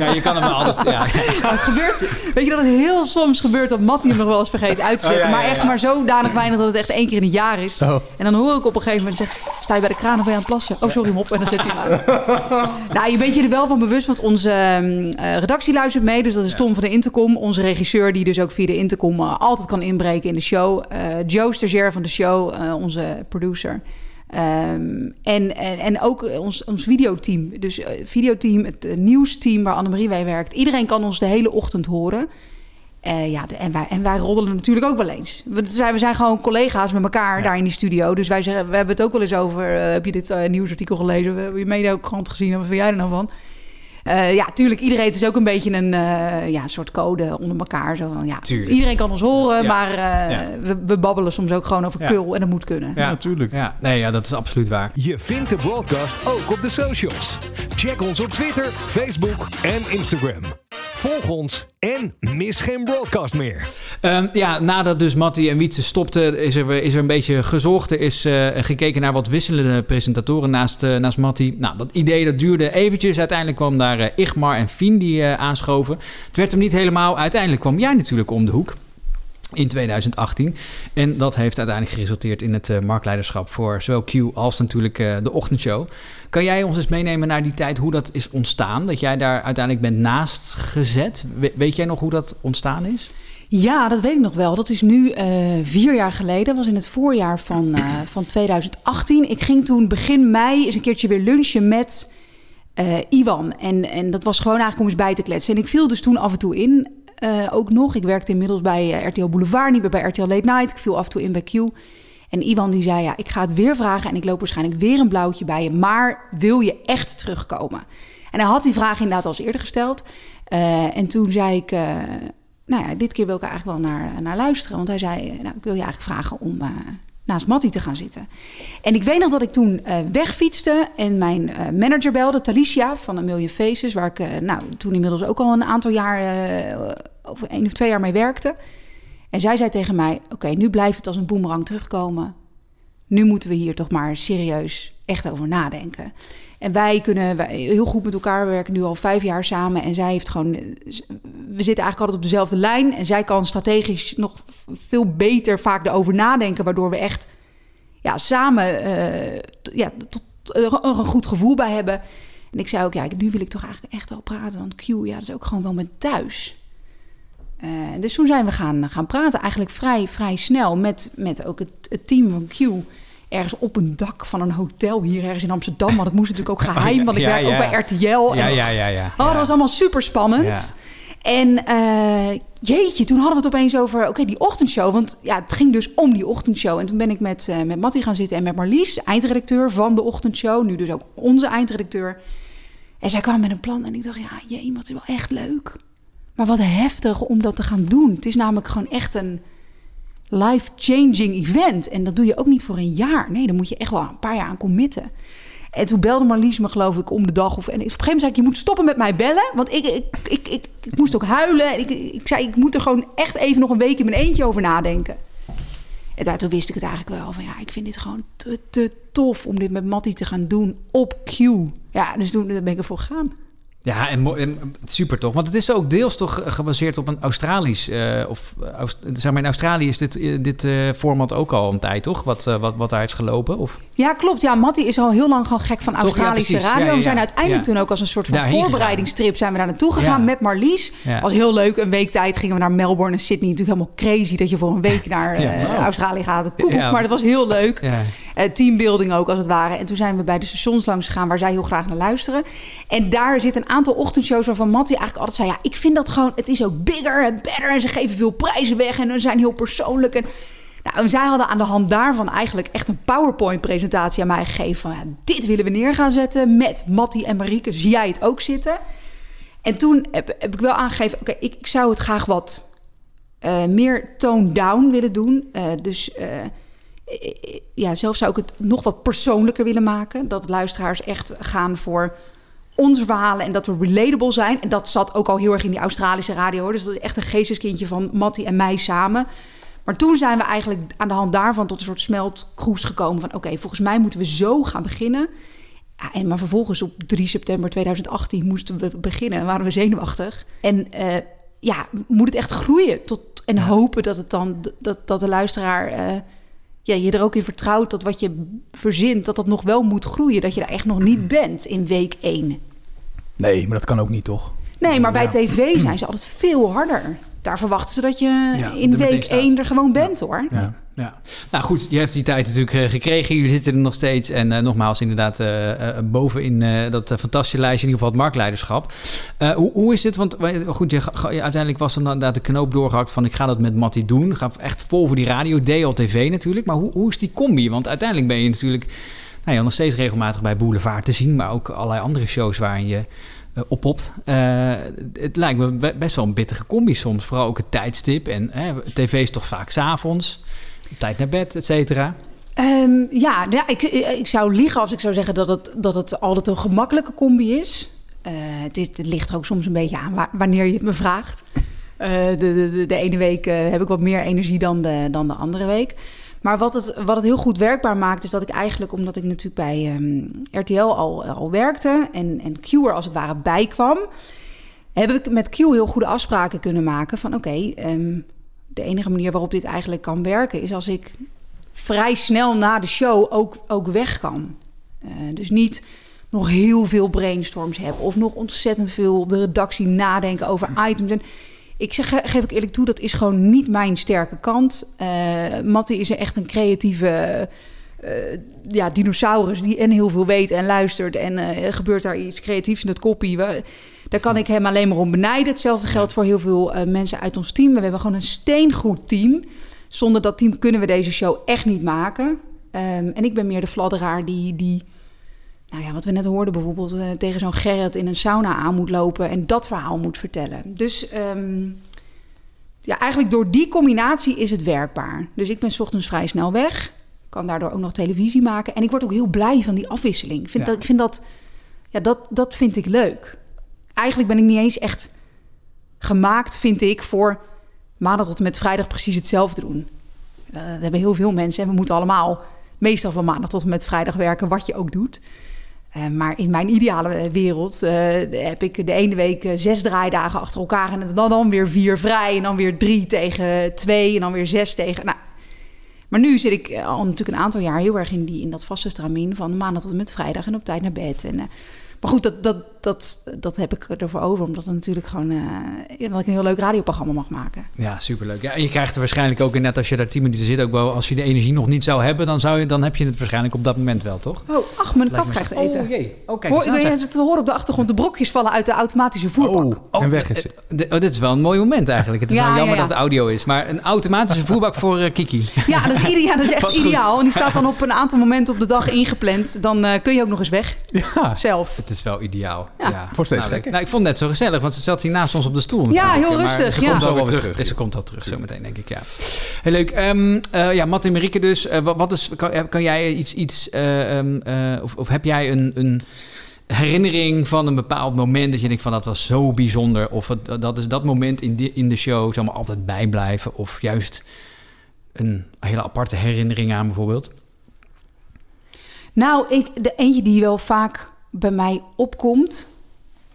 je. Ja, kan hem wel altijd... Ja. Ja, het gebeurt. Weet je dat het heel soms gebeurt dat Mattie hem nog wel eens vergeet uit te zetten. Oh, ja, ja, Maar echt ja. maar zodanig weinig dat het echt één keer in het jaar is. Oh. En dan hoor ik op een gegeven moment zeggen, sta je bij de kraan of ben je aan het plassen? Oh, sorry mop. En dan zet hij hem uit. nou, je bent je er wel van bewust, want onze eh, redactie luistert mee. Dus dat is Tom van de Intercom. Onze regisseur die dus ook via de Intercom eh, altijd kan inbreken in de show. Eh Joe, stagiair van de show, eh, onze producer. Ehm, en, en, en ook ons, ons videoteam. Dus eh, videoteam, het nieuwsteam waar Annemarie bij werkt. Iedereen kan ons de hele ochtend horen. Eh, ja, de- en, wij, en wij roddelen natuurlijk ook wel eens. We zijn, we zijn gewoon collega's met elkaar daar in die studio. Dus wij zeggen, we hebben het ook wel eens over... eh, heb je dit eh, nieuwsartikel gelezen? Heb je mede ook krant gezien? En Wat vind jij er nou van? Eh, ja, tuurlijk, iedereen het is ook een beetje een eh, ja, soort code onder elkaar. Zo van, ja, Tuurlijk. iedereen kan ons horen, Ja. maar eh, Ja. we, we babbelen soms ook gewoon over Ja. kul. En dat moet kunnen. Ja, natuurlijk. Ja, nee, ja, dat is absoluut waar. Je vindt de broadcast ook op de socials. Check ons op Twitter, Facebook en Instagram. Volg ons en mis geen broadcast meer. Ehm, ja, nadat dus Matti en Wietse stopten, is er, is er een beetje gezocht. Er is eh, gekeken naar wat wisselende presentatoren naast, eh, naast Matti. Nou, dat idee dat duurde eventjes. Uiteindelijk kwam daar eh, Igmar en Fien die aanschoven. Het werd hem niet helemaal. Uiteindelijk kwam jij natuurlijk om de hoek. In 2018. En dat heeft uiteindelijk geresulteerd in het eh, marktleiderschap voor zowel Q als natuurlijk eh, de ochtendshow. Kan jij ons eens meenemen naar die tijd hoe dat is ontstaan? Dat jij daar uiteindelijk bent naast gezet. We- weet jij nog hoe dat ontstaan is? Ja, dat weet ik nog wel. Dat is nu eh, vier jaar geleden. Was in het voorjaar van, van 2018. Ik ging toen begin mei eens een keertje weer lunchen met Iwan. En, en dat was gewoon eigenlijk om eens bij te kletsen. En ik viel dus toen af en toe in. Eh, ook nog. Ik werkte inmiddels bij eh, RTL Boulevard, niet meer bij RTL Late Night. Ik viel af en toe in bij Q. En Iwan die zei, ja, ik ga het weer vragen en ik loop waarschijnlijk weer een blauwtje bij je. Maar wil je echt terugkomen? En hij had die vraag inderdaad al eerder gesteld. Eh, en toen zei ik, nou ja, dit keer wil ik er eigenlijk wel naar, naar luisteren. Want hij zei, nou, ik wil je eigenlijk vragen om naast Mattie te gaan zitten. En ik weet nog dat ik toen wegfietste en mijn manager belde, Talicia van A Million Faces, waar ik nou, toen inmiddels ook al een aantal jaar, over één of twee jaar mee werkte. En zij zei tegen mij, oké, nu blijft het als een boemerang terugkomen. Nu moeten we hier toch maar serieus echt over nadenken. En wij kunnen heel goed met elkaar we werken nu al vijf jaar samen. En zij heeft gewoon. We zitten eigenlijk altijd op dezelfde lijn. En zij kan strategisch nog veel beter vaak erover nadenken. Waardoor we echt ja, samen eh, ja, tot, een goed gevoel bij hebben. En ik zei ook, ja, nu wil ik toch eigenlijk echt wel praten. Want Q, ja, dat is ook gewoon wel mijn thuis. Eh, dus toen zijn we gaan, gaan praten, eigenlijk vrij, vrij snel met, met ook het, het team van Q. Ergens op een dak van een hotel hier ergens in Amsterdam. Want het moest natuurlijk ook geheim, want ik Ja, werk ja. ook bij RTL. Ja, En- ja, ja, ja. Oh, dat was allemaal super spannend. En eh, jeetje, toen hadden we het opeens over oké, die ochtendshow. Want ja, het ging dus om die ochtendshow. En toen ben ik met, eh met Mattie gaan zitten en met Marlies, eindredacteur van de ochtendshow. Nu dus ook onze eindredacteur. En zij kwam met een plan en ik dacht, ja, jee, wat is wel echt leuk. Maar wat heftig om dat te gaan doen. Het is namelijk gewoon echt een life-changing event. En dat doe je ook niet voor een jaar. Nee, daar moet je echt wel een paar jaar aan committen. En toen belde Marlies me, geloof ik, om de dag. Of, en op een gegeven moment zei ik, je moet stoppen met mij bellen. Want ik, ik, ik, ik, moest ook huilen. En ik, ik zei, ik moet er gewoon echt even nog een week in mijn eentje over nadenken. En daar, toen wist ik het eigenlijk wel. Van ja, ik vind dit gewoon te, te tof om dit met Mattie te gaan doen op Q. Ja, dus toen ben ik ervoor gegaan. Ja, en, super toch? Want het is ook deels toch gebaseerd op een Australisch... eh, of eh, zeg maar in Australië is dit, eh, dit eh, format ook al een tijd, toch? Wat, wat, wat daar heeft gelopen? Of? Ja, klopt. Ja, Mattie is al heel lang gewoon gek van ja, Australische radio. Ja, ja, We zijn uiteindelijk toen ook als een soort van Daarheen voorbereidingstrip zijn we daar naartoe gegaan met Marlies. Was heel leuk. Een week tijd gingen we naar Melbourne en Sydney. Natuurlijk helemaal crazy dat je voor een week naar Wow. Australië gaat. Koekoek. Maar dat was heel leuk. Teambuilding ook als het ware. En toen zijn we bij de stations langs gegaan waar zij heel graag naar luisteren. En daar zit een aantal ochtendshows waarvan Mattie eigenlijk altijd zei... ja, ik vind dat gewoon, het is ook bigger en better. En ze geven veel prijzen weg en ze zijn heel persoonlijk. En, nou, zij hadden aan de hand daarvan eigenlijk echt een PowerPoint-presentatie aan mij gegeven. Van, dit willen we neer gaan zetten met Mattie en Marieke. Zie jij het ook zitten? En toen heb, heb ik wel aangegeven... oké, ik, ik zou het graag wat eh, meer tone-down willen doen. Eh, dus... eh, ja, zelf zou ik het nog wat persoonlijker willen maken. Dat luisteraars echt gaan voor onze verhalen en dat we relatable zijn. En dat zat ook al heel erg in die Australische radio. hoor. Dus dat is echt een geesteskindje van Mattie en mij samen. Maar toen zijn we eigenlijk aan de hand daarvan tot een soort smeltkroes gekomen van... oké, volgens mij moeten we zo gaan beginnen. Ja, en maar vervolgens op 3 september 2018 moesten we beginnen en waren we zenuwachtig. En eh, ja, moet het echt groeien tot, en hopen dat, het dan, dat, dat de luisteraar eh, ja, je er ook in vertrouwt dat wat je verzint, dat dat nog wel moet groeien. Dat je daar echt nog niet bent in week 1. Nee, maar dat kan ook niet, toch? Nee, maar bij tv zijn ze altijd veel harder. Daar verwachten ze dat je Ja, in week staat. 1 er gewoon bent hoor. Ja. Ja. Nou goed, je hebt die tijd natuurlijk eh, gekregen. Jullie zitten er nog steeds. En eh, nogmaals, inderdaad, eh, eh, bovenin eh, dat fantastische lijstje, in ieder geval het marktleiderschap. Hoe, hoe is dit? Want goed, je, uiteindelijk was dan inderdaad de knoop doorgehakt van ik ga dat met Mattie doen. Ga echt vol voor die radio, DLTV natuurlijk. Maar hoe, hoe is die combi? Want uiteindelijk ben je natuurlijk nou ja, nog steeds regelmatig bij Boulevard te zien, maar ook allerlei andere shows waarin je oppopt. Eh, het lijkt me be- best wel een bittere combi soms. Vooral ook het tijdstip. En tv is toch vaak s'avonds. Tijd naar bed, et cetera. Ehm, ja, nou ja ik, ik zou liegen als ik zou zeggen dat het, dat het altijd een gemakkelijke combi is. Eh, het, is- het ligt ook soms een beetje aan wa- wanneer je het me vraagt. Eh, de, de, de, de ene week eh, heb ik wat meer energie dan de, dan de andere week. Maar wat het, wat het heel goed werkbaar maakt, is dat ik eigenlijk, omdat ik natuurlijk bij ehm, RTL al, al werkte en, en Q er als het ware bij kwam, heb ik met Q heel goede afspraken kunnen maken van oké, ehm, de enige manier waarop dit eigenlijk kan werken is als ik vrij snel na de show ook, ook weg kan. Eh, dus niet nog heel veel brainstorms heb of nog ontzettend veel op de redactie nadenken over items. En ik zeg, geef ik eerlijk toe, dat is gewoon niet mijn sterke kant. Eh Mattie is echt een creatieve eh, ja, dinosaurus die en heel veel weet en luistert. En gebeurt daar iets creatiefs in dat koppie. Daar kan ik hem alleen maar om benijden. Hetzelfde geldt voor heel veel eh, mensen uit ons team. We hebben gewoon een steengoed team. Zonder dat team kunnen we deze show echt niet maken. Ehm, en ik ben meer de fladderaar die, die nou ja, wat we net hoorden bijvoorbeeld, eh, tegen zo'n Gerrit in een sauna aan moet lopen en dat verhaal moet vertellen. Dus ehm, ja, eigenlijk door die combinatie is het werkbaar. Dus ik ben 's ochtends vrij snel weg, kan daardoor ook nog televisie maken en ik word ook heel blij van die afwisseling. Ik vind, Ja. dat, ik vind dat, ja, dat, dat vind ik leuk. Eigenlijk ben ik niet eens echt gemaakt, vind ik, voor maandag tot en met vrijdag precies hetzelfde doen. Eh, Dat hebben heel veel mensen en we moeten allemaal meestal van maandag tot en met vrijdag werken, wat je ook doet. Eh, maar in mijn ideale wereld eh, heb ik de ene week zes draaidagen achter elkaar en dan, dan weer vier vrij en dan weer drie tegen twee en dan weer zes tegen. Nou, Maar nu zit ik al natuurlijk een aantal jaar heel erg in, die, in dat vaste stramien van maandag tot en met vrijdag en op tijd naar bed. En, maar goed, dat, dat, dat, dat heb ik ervoor over, omdat het natuurlijk gewoon eh, ja, dat ik een heel leuk radioprogramma mag maken. Ja, superleuk. Ja, en je krijgt er waarschijnlijk ook, net als je daar 10 minuten zit, ook wel, als je de energie nog niet zou hebben, dan, zou je, dan heb je het waarschijnlijk op dat moment wel, toch? Oh, ach, mijn kat krijgt eten. Oh, jee. Oh, kijk Hoor, je te horen op de achtergrond de brokjes vallen uit de automatische voerbak. en weg is Oh, dit is wel een mooi moment eigenlijk. Het is Ja, wel jammer ja, ja. dat het audio is, maar een automatische voerbak voor eh, Kiki. Ja, dat is, ide- ja, dat is echt ideaal. En die staat dan op een aantal momenten op de dag ingepland. Dan eh, kun je ook nog eens weg. Ja. Zelf. Het is wel ideaal. Ja. Ja. Wordt steeds nou, gekker. Nou, ik vond het net zo gezellig, want ze zat hier naast ons op de stoel. Ja, heel Maar rustig, Ze ja. komt Zo wel terug. terug. Ze komt wel terug, zo meteen, denk ik, ja. Heel leuk. Ehm, eh, ja, Matt en Marieke dus. Eh, wat, wat is, kan, kan jij iets, iets eh, ehm, eh, of, of heb jij een, een herinnering van een bepaald moment dat je denkt van dat was zo bijzonder? Of het, dat is dat moment in, die, in de show zal me altijd bijblijven? Of juist een hele aparte herinnering aan bijvoorbeeld? Nou, ik, de eentje die wel vaak bij mij opkomt,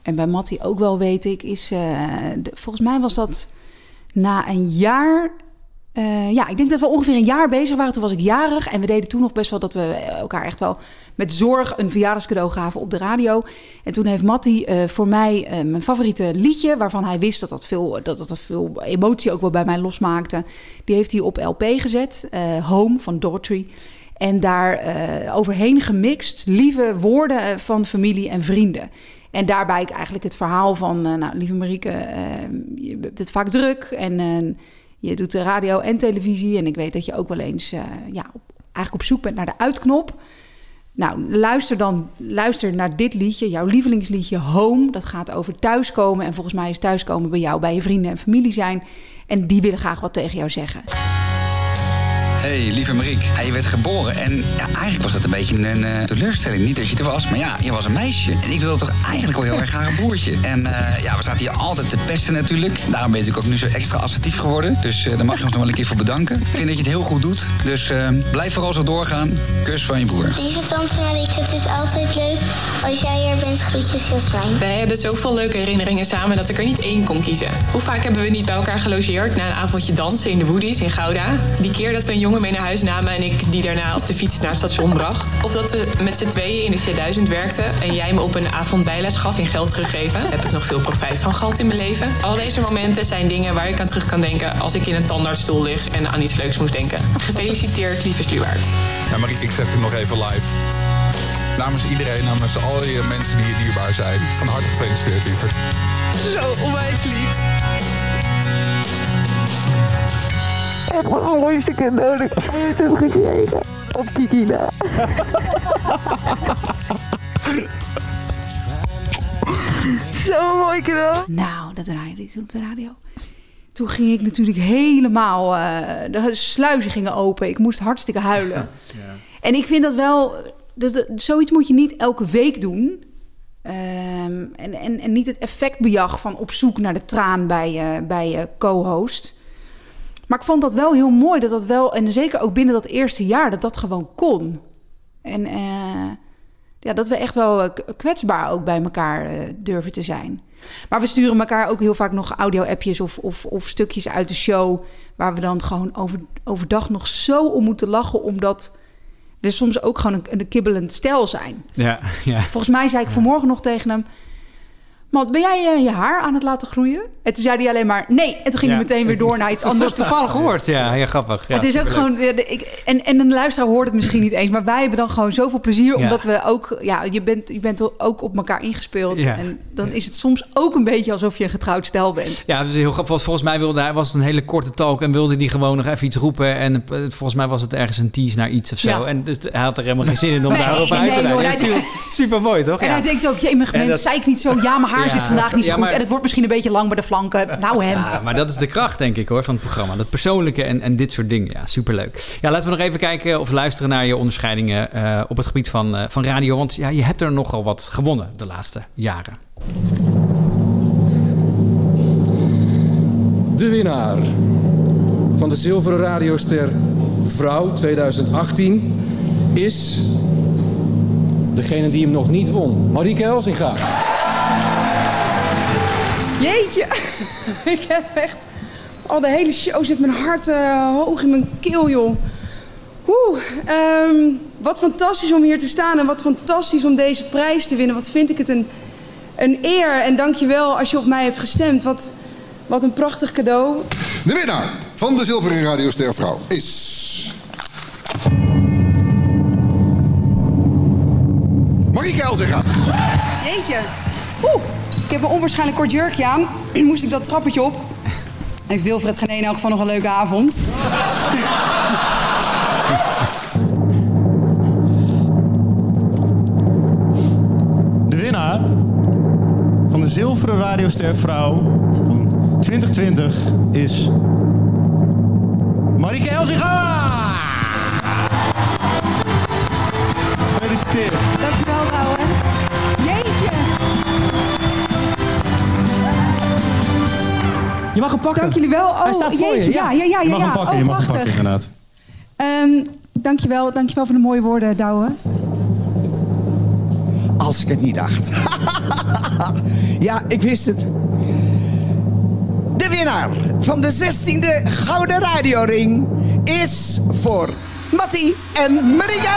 en bij Mattie ook wel weet ik, is eh, volgens mij was dat na een jaar. eh, ja, ik denk dat we ongeveer een jaar bezig waren. Toen was ik jarig en we deden toen nog best wel dat we elkaar echt wel met zorg een verjaardagscadeau gaven op de radio. En toen heeft Mattie eh, voor mij eh, mijn favoriete liedje, waarvan hij wist dat dat, veel, dat dat veel emotie ook wel bij mij losmaakte, die heeft hij op LP gezet. eh, Home van Daughtry. En daar eh, overheen gemixt lieve woorden eh, van familie en vrienden. En daarbij eigenlijk het verhaal van... eh, nou, lieve Marieke, eh, je hebt het vaak druk en je doet de radio en televisie. En ik weet dat je ook wel eens ja, eigenlijk op zoek bent naar de uitknop. Nou, luister dan luister naar dit liedje, jouw lievelingsliedje Home. Dat gaat over thuiskomen. En volgens mij is thuiskomen bij jou, bij je vrienden en familie zijn. En die willen graag wat tegen jou zeggen. Hey, lieve Mariek. Ja, je werd geboren en ja, eigenlijk was dat een beetje een eh, teleurstelling. Niet dat je er was, maar ja, je was een meisje. En ik wilde toch eigenlijk wel heel erg graag een broertje. En eh, ja, we zaten hier altijd te pesten natuurlijk. Daarom ben ik ook nu zo extra assertief geworden. Dus eh, daar mag je ons nog wel een keer voor bedanken. Ik vind dat je het heel goed doet. Dus blijf vooral zo doorgaan. Kus van je broer. Lieve tante Marieke, het is altijd leuk als jij er bent. Groetjes Jasmijn. Wij hebben zoveel leuke herinneringen samen dat ik er niet één kon kiezen. Hoe vaak hebben we niet bij elkaar gelogeerd na een avondje dansen in de Woody's in Gouda? Die keer dat we een jongen mee naar huis namen en ik die daarna op de fiets naar het station bracht. Of dat we met z'n tweeën in de C1000 werkten en jij me op een avond bijles gaf in geld teruggeven. Daar heb ik nog veel profijt van gehad in mijn leven. Al deze momenten zijn dingen waar ik aan terug kan denken als ik in een tandartsstoel lig en aan iets leuks moet denken. Gefeliciteerd, lieve Sluwaard. Ja, Mariek, ik zeg het nog even live. Namens iedereen, namens al die mensen die je dierbaar zijn. Van harte gefeliciteerd, lieverd. Zo onwijs lief. Echt mijn allerliefste cadeau dat ik ooit heb gekregen. Op Kiki na. Zo mooi cadeau. Nou, dat draaide iets op de radio. Toen ging ik natuurlijk helemaal... eh, de sluizen gingen open. Ik moest hartstikke huilen. En ik vind dat wel... Dat, dat- zoiets moet je niet elke week doen. Ehm, en, en, en niet het effectbejag van op zoek naar de traan bij, je bij je co-host. Maar ik vond dat wel heel mooi dat dat wel... En zeker ook binnen dat eerste jaar, dat dat gewoon kon. En eh, ja, dat we echt wel eh, kwetsbaar ook bij elkaar eh, durven te zijn. Maar we sturen elkaar ook heel vaak nog audio-appjes of, of, of stukjes uit de show... waar we dan gewoon over, overdag nog zo om moeten lachen... omdat we soms ook gewoon een, een kibbelend stel zijn. Ja, ja. Volgens mij zei ik vanmorgen nog tegen hem... Mat, ben jij eh, je haar aan het laten groeien? En toen zei hij alleen maar nee. En toen ging hij Ja. meteen weer door naar iets anders. Toevallig gehoord, ja. Ja, grappig. Ja, het is ook gewoon... de- ik, en, en een luisteraar hoort het misschien niet eens... maar wij hebben dan gewoon zoveel plezier... Ja. omdat we ook... Ja, je bent, je bent ook op elkaar ingespeeld. Ja. En dan is het soms ook een beetje... alsof je een getrouwd stel bent. Ja, dus heel grappig. Volgens mij wilde hij, was het een hele korte talk en wilde hij gewoon nog even iets roepen. En eh, volgens mij was het ergens een tease naar iets of zo. Ja. En dus hij had er helemaal geen zin in om Nee, daarover uit te nee, hij- Super mooi, toch? En Ja. hij denkt ook... Jee, mijn mensen, dat- zei ik niet zo... ja, mijn haar Ja. zit vandaag niet zo Ja, goed... maar- en het wordt misschien een beetje lang bij de flanken. Nou hem. Ja, maar dat is de kracht, denk ik, hoor, van het programma. Dat persoonlijke en, en dit soort dingen. Ja, superleuk. Ja, laten we nog even kijken of luisteren naar je onderscheidingen eh, op het gebied van, eh, van radio. Want ja, je hebt er nogal wat gewonnen de laatste jaren. De winnaar van de Zilveren Radioster Vrouw 2018 is degene die hem nog niet won, Marieke Elsinga. Jeetje, ik heb echt al de hele show zit mijn hart eh, hoog in mijn keel, joh. Oeh, ehm, wat fantastisch om hier te staan en wat fantastisch om deze prijs te winnen. Wat vind ik het een, een eer en dankjewel als je op mij hebt gestemd. Wat, wat een prachtig cadeau. De winnaar van de Zilveren Radiostervrouw is... Marieke Elzinga. Jeetje. Oeh, ik heb een onwaarschijnlijk kort jurkje aan. Moest ik dat trappetje op. Heeft Wilfred geen in elk geval nog een leuke avond. De winnaar van de Zilveren Radiostervrouw van 2020 is Marieke Elzinga! Gefeliciteerd. Je mag hem pakken. Dank jullie wel. Oh, Hij staat voor je, jeetje. ja. Ja, ja, ja. Je mag ja, hem pakken, oh, je mag hem pakken inderdaad. Ehm, dankjewel, dankjewel voor de mooie woorden, Douwe. Als ik het niet dacht. ja, ik wist het. De winnaar van de 16e Gouden Radioring is voor Mattie en Marieke.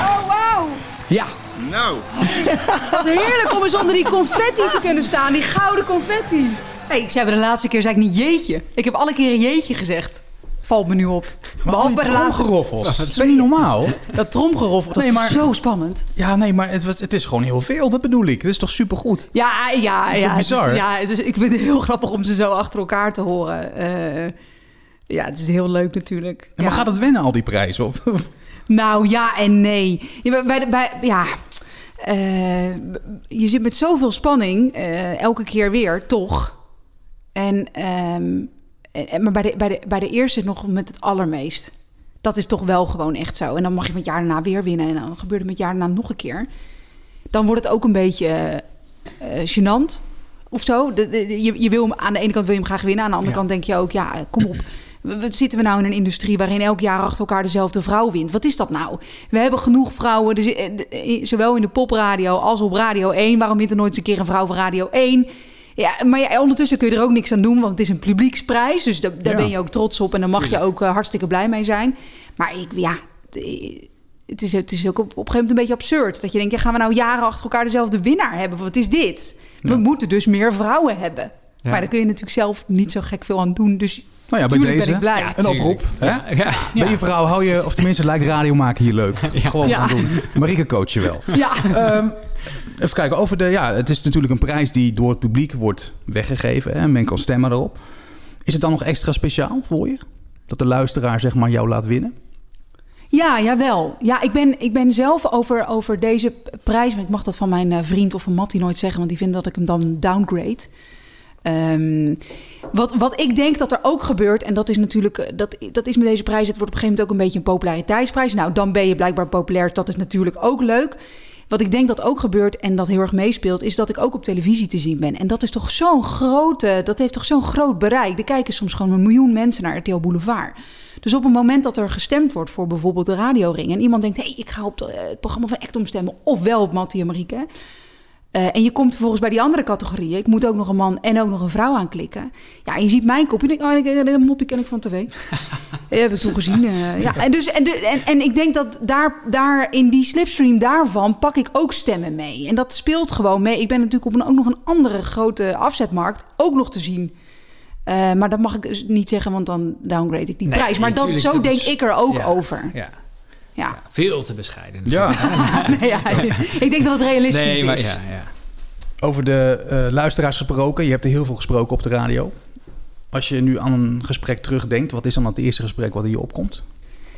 Oh, wauw. Ja. Nou. Wat heerlijk om eens onder die confetti te kunnen staan. Die gouden confetti. Hey, ik zei bij de laatste keer zei ik niet jeetje. Ik heb alle keren jeetje gezegd. Valt me nu op. Behalve bij de laatste... tromgeroffels. Dat is niet normaal? Dat tromgeroffel, dat Nee, maar- is zo spannend. Ja, nee, maar het, was, het is gewoon heel veel. Dat bedoel ik. Het is toch supergoed? Ja, ja, Dat is ja. bizar? Het is, ja, het is, ik vind het heel grappig om ze zo achter elkaar te horen. Eh, ja, het is heel leuk natuurlijk. Ja, maar gaat het wennen, al die prijzen? Of? Nou ja en nee. Ja, bij, bij, de- bij, ja, eh, je zit met zoveel spanning, eh, elke keer weer, toch? En, ehm, en, maar bij de, bij, de, bij de eerste nog met het allermeest. Dat is toch wel gewoon echt zo. En dan mag je met jaar daarna weer winnen. En dan gebeurt het met jaar daarna nog een keer. Dan wordt het ook een beetje eh gênant of zo. De, de- je, je wil hem, aan de ene kant wil je hem graag winnen. Aan de andere kant denk je ook, ja, kom op. Wat zitten we nou in een industrie waarin elk jaar achter elkaar dezelfde vrouw wint? Wat is dat nou? We hebben genoeg vrouwen, dus, eh, eh, zowel in de popradio als op Radio 1. Waarom wint er nooit eens een keer een vrouw van Radio 1? Ja, maar ja, ondertussen kun je er ook niks aan doen, want het is een publieksprijs. Dus da- daar Ja. ben je ook trots op en daar mag je ook eh, hartstikke blij mee zijn. Maar ik, ja, het- het is, het is ook op, op een gegeven moment een beetje absurd. Dat je denkt, ja, gaan we nou jaren achter elkaar dezelfde winnaar hebben? Wat is dit? We moeten dus meer vrouwen hebben. Ja. Maar daar kun je natuurlijk zelf niet zo gek veel aan doen. Dus Nou ja, bij tuurlijk deze ben ik blij. een oproep. Hè? Ja, ja. Ben je vrouw, hou je, of tenminste lijkt radio maken hier leuk. Gewoon Ja. gaan doen. Marieke coach je wel. Ja. Ehm, even kijken, over de, ja, het is natuurlijk een prijs die door het publiek wordt weggegeven. Hè? Men kan stemmen erop. Is het dan nog extra speciaal voor je? Dat de luisteraar zeg maar jou laat winnen? Ja, jawel. Ja, ik ben, ik ben zelf over, over deze prijs... ik mag dat van mijn eh, vriend of van Mattie nooit zeggen... want die vindt dat ik hem dan downgrade. Ehm, wat, wat ik denk dat er ook gebeurt... en dat is natuurlijk... eh, Dat, dat is met deze prijs... het wordt op een gegeven moment ook een beetje een populariteitsprijs. Nou, dan ben je blijkbaar populair. Dat is natuurlijk ook leuk. Wat ik denk dat ook gebeurt en dat heel erg meespeelt... is dat ik ook op televisie te zien ben. En dat is toch zo'n grote... dat heeft toch zo'n groot bereik. Er kijken soms gewoon een miljoen mensen naar RTL Boulevard. Dus op het moment dat er gestemd wordt voor bijvoorbeeld de radioring... en iemand denkt, hé, hey, ik ga op eh, het programma van Ektom stemmen... ofwel op Mattie en Marieke... Eh, en je komt vervolgens bij die andere categorieën. Ik moet ook nog een man en ook nog een vrouw aanklikken. Ja, en je ziet mijn kop. Je denkt, oh, ik- dat mopje ken ik van tv. Dat heb ik toen gezien. eh, ja. en, dus, en, de, en, en ik denk dat daar, daar in die slipstream daarvan pak ik ook stemmen mee. En dat speelt gewoon mee. Ik ben natuurlijk op een, ook nog een andere grote afzetmarkt ook nog te zien. Eh, maar dat mag ik dus niet zeggen, want dan downgrade ik die Nee, prijs. Maar dat, zo denk is- ik er ook ja, over. Ja. Ja. Veel te bescheiden. Ja. nee, ja, ik denk dat het realistisch Nee, maar is. ja, ja. Over de eh, luisteraars gesproken. Je hebt er heel veel gesproken op de radio. Als je nu aan een gesprek terugdenkt... wat is dan het eerste gesprek wat in je opkomt?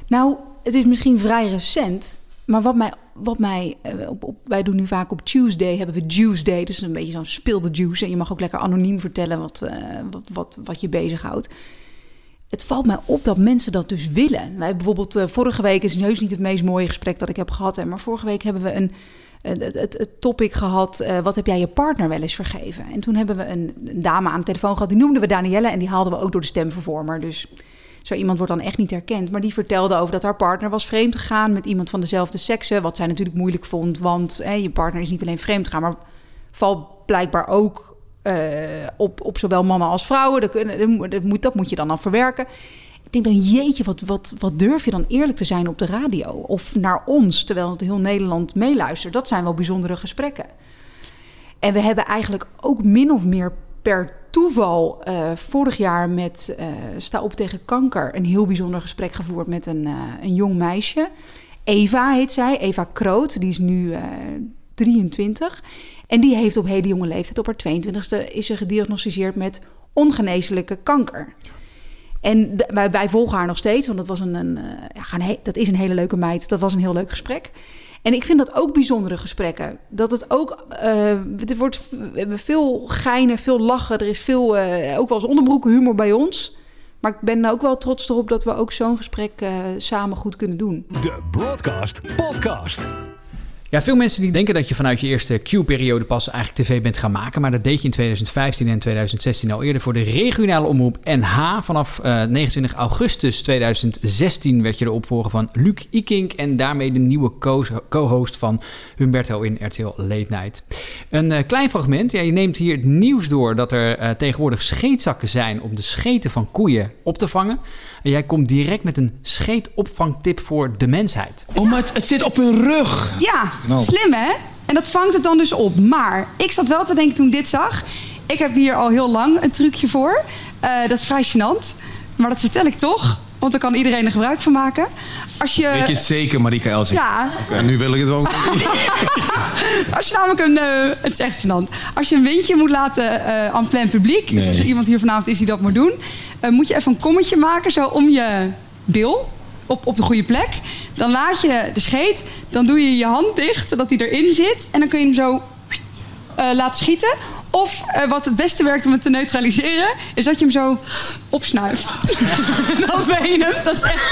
Nou, het is misschien vrij recent. Maar wat mij, wat mij eh, op, op, wij doen nu vaak op Tuesday, hebben we Juice Day. Dus een beetje zo'n speelde juice. En je mag ook lekker anoniem vertellen wat, eh, wat, wat, wat je bezighoudt. Het valt mij op dat mensen dat dus willen. Wij bijvoorbeeld, eh, vorige week is heus niet het meest mooie gesprek dat ik heb gehad. Hè, maar vorige week hebben we een, een- het, het, topic gehad. eh, wat heb jij je partner wel eens vergeven? En toen hebben we een, dame aan de telefoon gehad. Die noemden we Danielle. En die haalden we ook door de stemvervormer. Dus zo iemand wordt dan echt niet herkend. Maar die vertelde over dat haar partner was vreemd gegaan met iemand van dezelfde sekse. Wat zij natuurlijk moeilijk vond. Want hè, je partner is niet alleen vreemd gegaan, maar valt blijkbaar ook eh, op, op zowel mannen als vrouwen. Dat, kunnen- dat moet- dat moet, je dan al verwerken. Ik denk dan, jeetje, wat, wat, wat durf je dan eerlijk te zijn op de radio? Of naar ons, terwijl het heel Nederland meeluistert. Dat zijn wel bijzondere gesprekken. En we hebben eigenlijk ook min of meer per toeval eh, vorig jaar met eh, Sta op tegen kanker een heel bijzonder gesprek gevoerd met een, een jong meisje. Eva heet zij, Eva Kroot, die is nu eh, 23. En die heeft op hele jonge leeftijd, op haar 22e, is ze gediagnosticeerd met ongeneeslijke kanker. En wij, volgen haar nog steeds, want dat, was een, een, eh, ja, dat is een hele leuke meid. Dat was een heel leuk gesprek. En ik vind dat ook bijzondere gesprekken. Dat het ook, eh, er wordt, we hebben veel geinen, veel lachen. Er is veel, eh, ook wel eens onderbroeken humor bij ons. Maar ik ben ook wel trots erop dat we ook zo'n gesprek samen goed kunnen doen. De Broadcast Podcast. Ja, veel mensen die denken dat je vanuit je eerste Q-periode pas eigenlijk tv bent gaan maken. Maar dat deed je in 2015 en 2016 al eerder voor de regionale omroep NH. Vanaf eh, 29 augustus 2016 werd je de opvolger van Luc Ikink. En daarmee de nieuwe co- co-host van Humberto in RTL Late Night. Een eh, klein fragment. Ja, je neemt hier het nieuws door dat er eh, tegenwoordig scheetzakken zijn om de scheten van koeien op te vangen. En jij komt direct met een scheetopvangtip voor de mensheid. Oh, maar het, het zit op hun rug. Ja, Nou. slim hè? En dat vangt het dan dus op. Maar ik zat wel te denken toen ik dit zag. Ik heb hier al heel lang een trucje voor. Eh, dat is vrij gênant. Maar dat vertel ik toch. Want dan kan iedereen er gebruik van maken. Als je... Weet je het zeker, Marika Elsing? Ja. En nu wil ik het ook. Als je namelijk een... eh, het is echt gênant. Als je een windje moet laten eh aan plein publiek... dus als er iemand hier vanavond is die dat moet doen... eh, moet je even een kommetje maken zo om je bil... Op, op de goede plek. Dan laat je de scheet. Dan doe je je hand dicht, zodat die erin zit. En dan kun je hem zo eh, laten schieten. Of eh, wat het beste werkt om het te neutraliseren... is dat je hem zo opsnuift. dan ben je hem, dat is echt,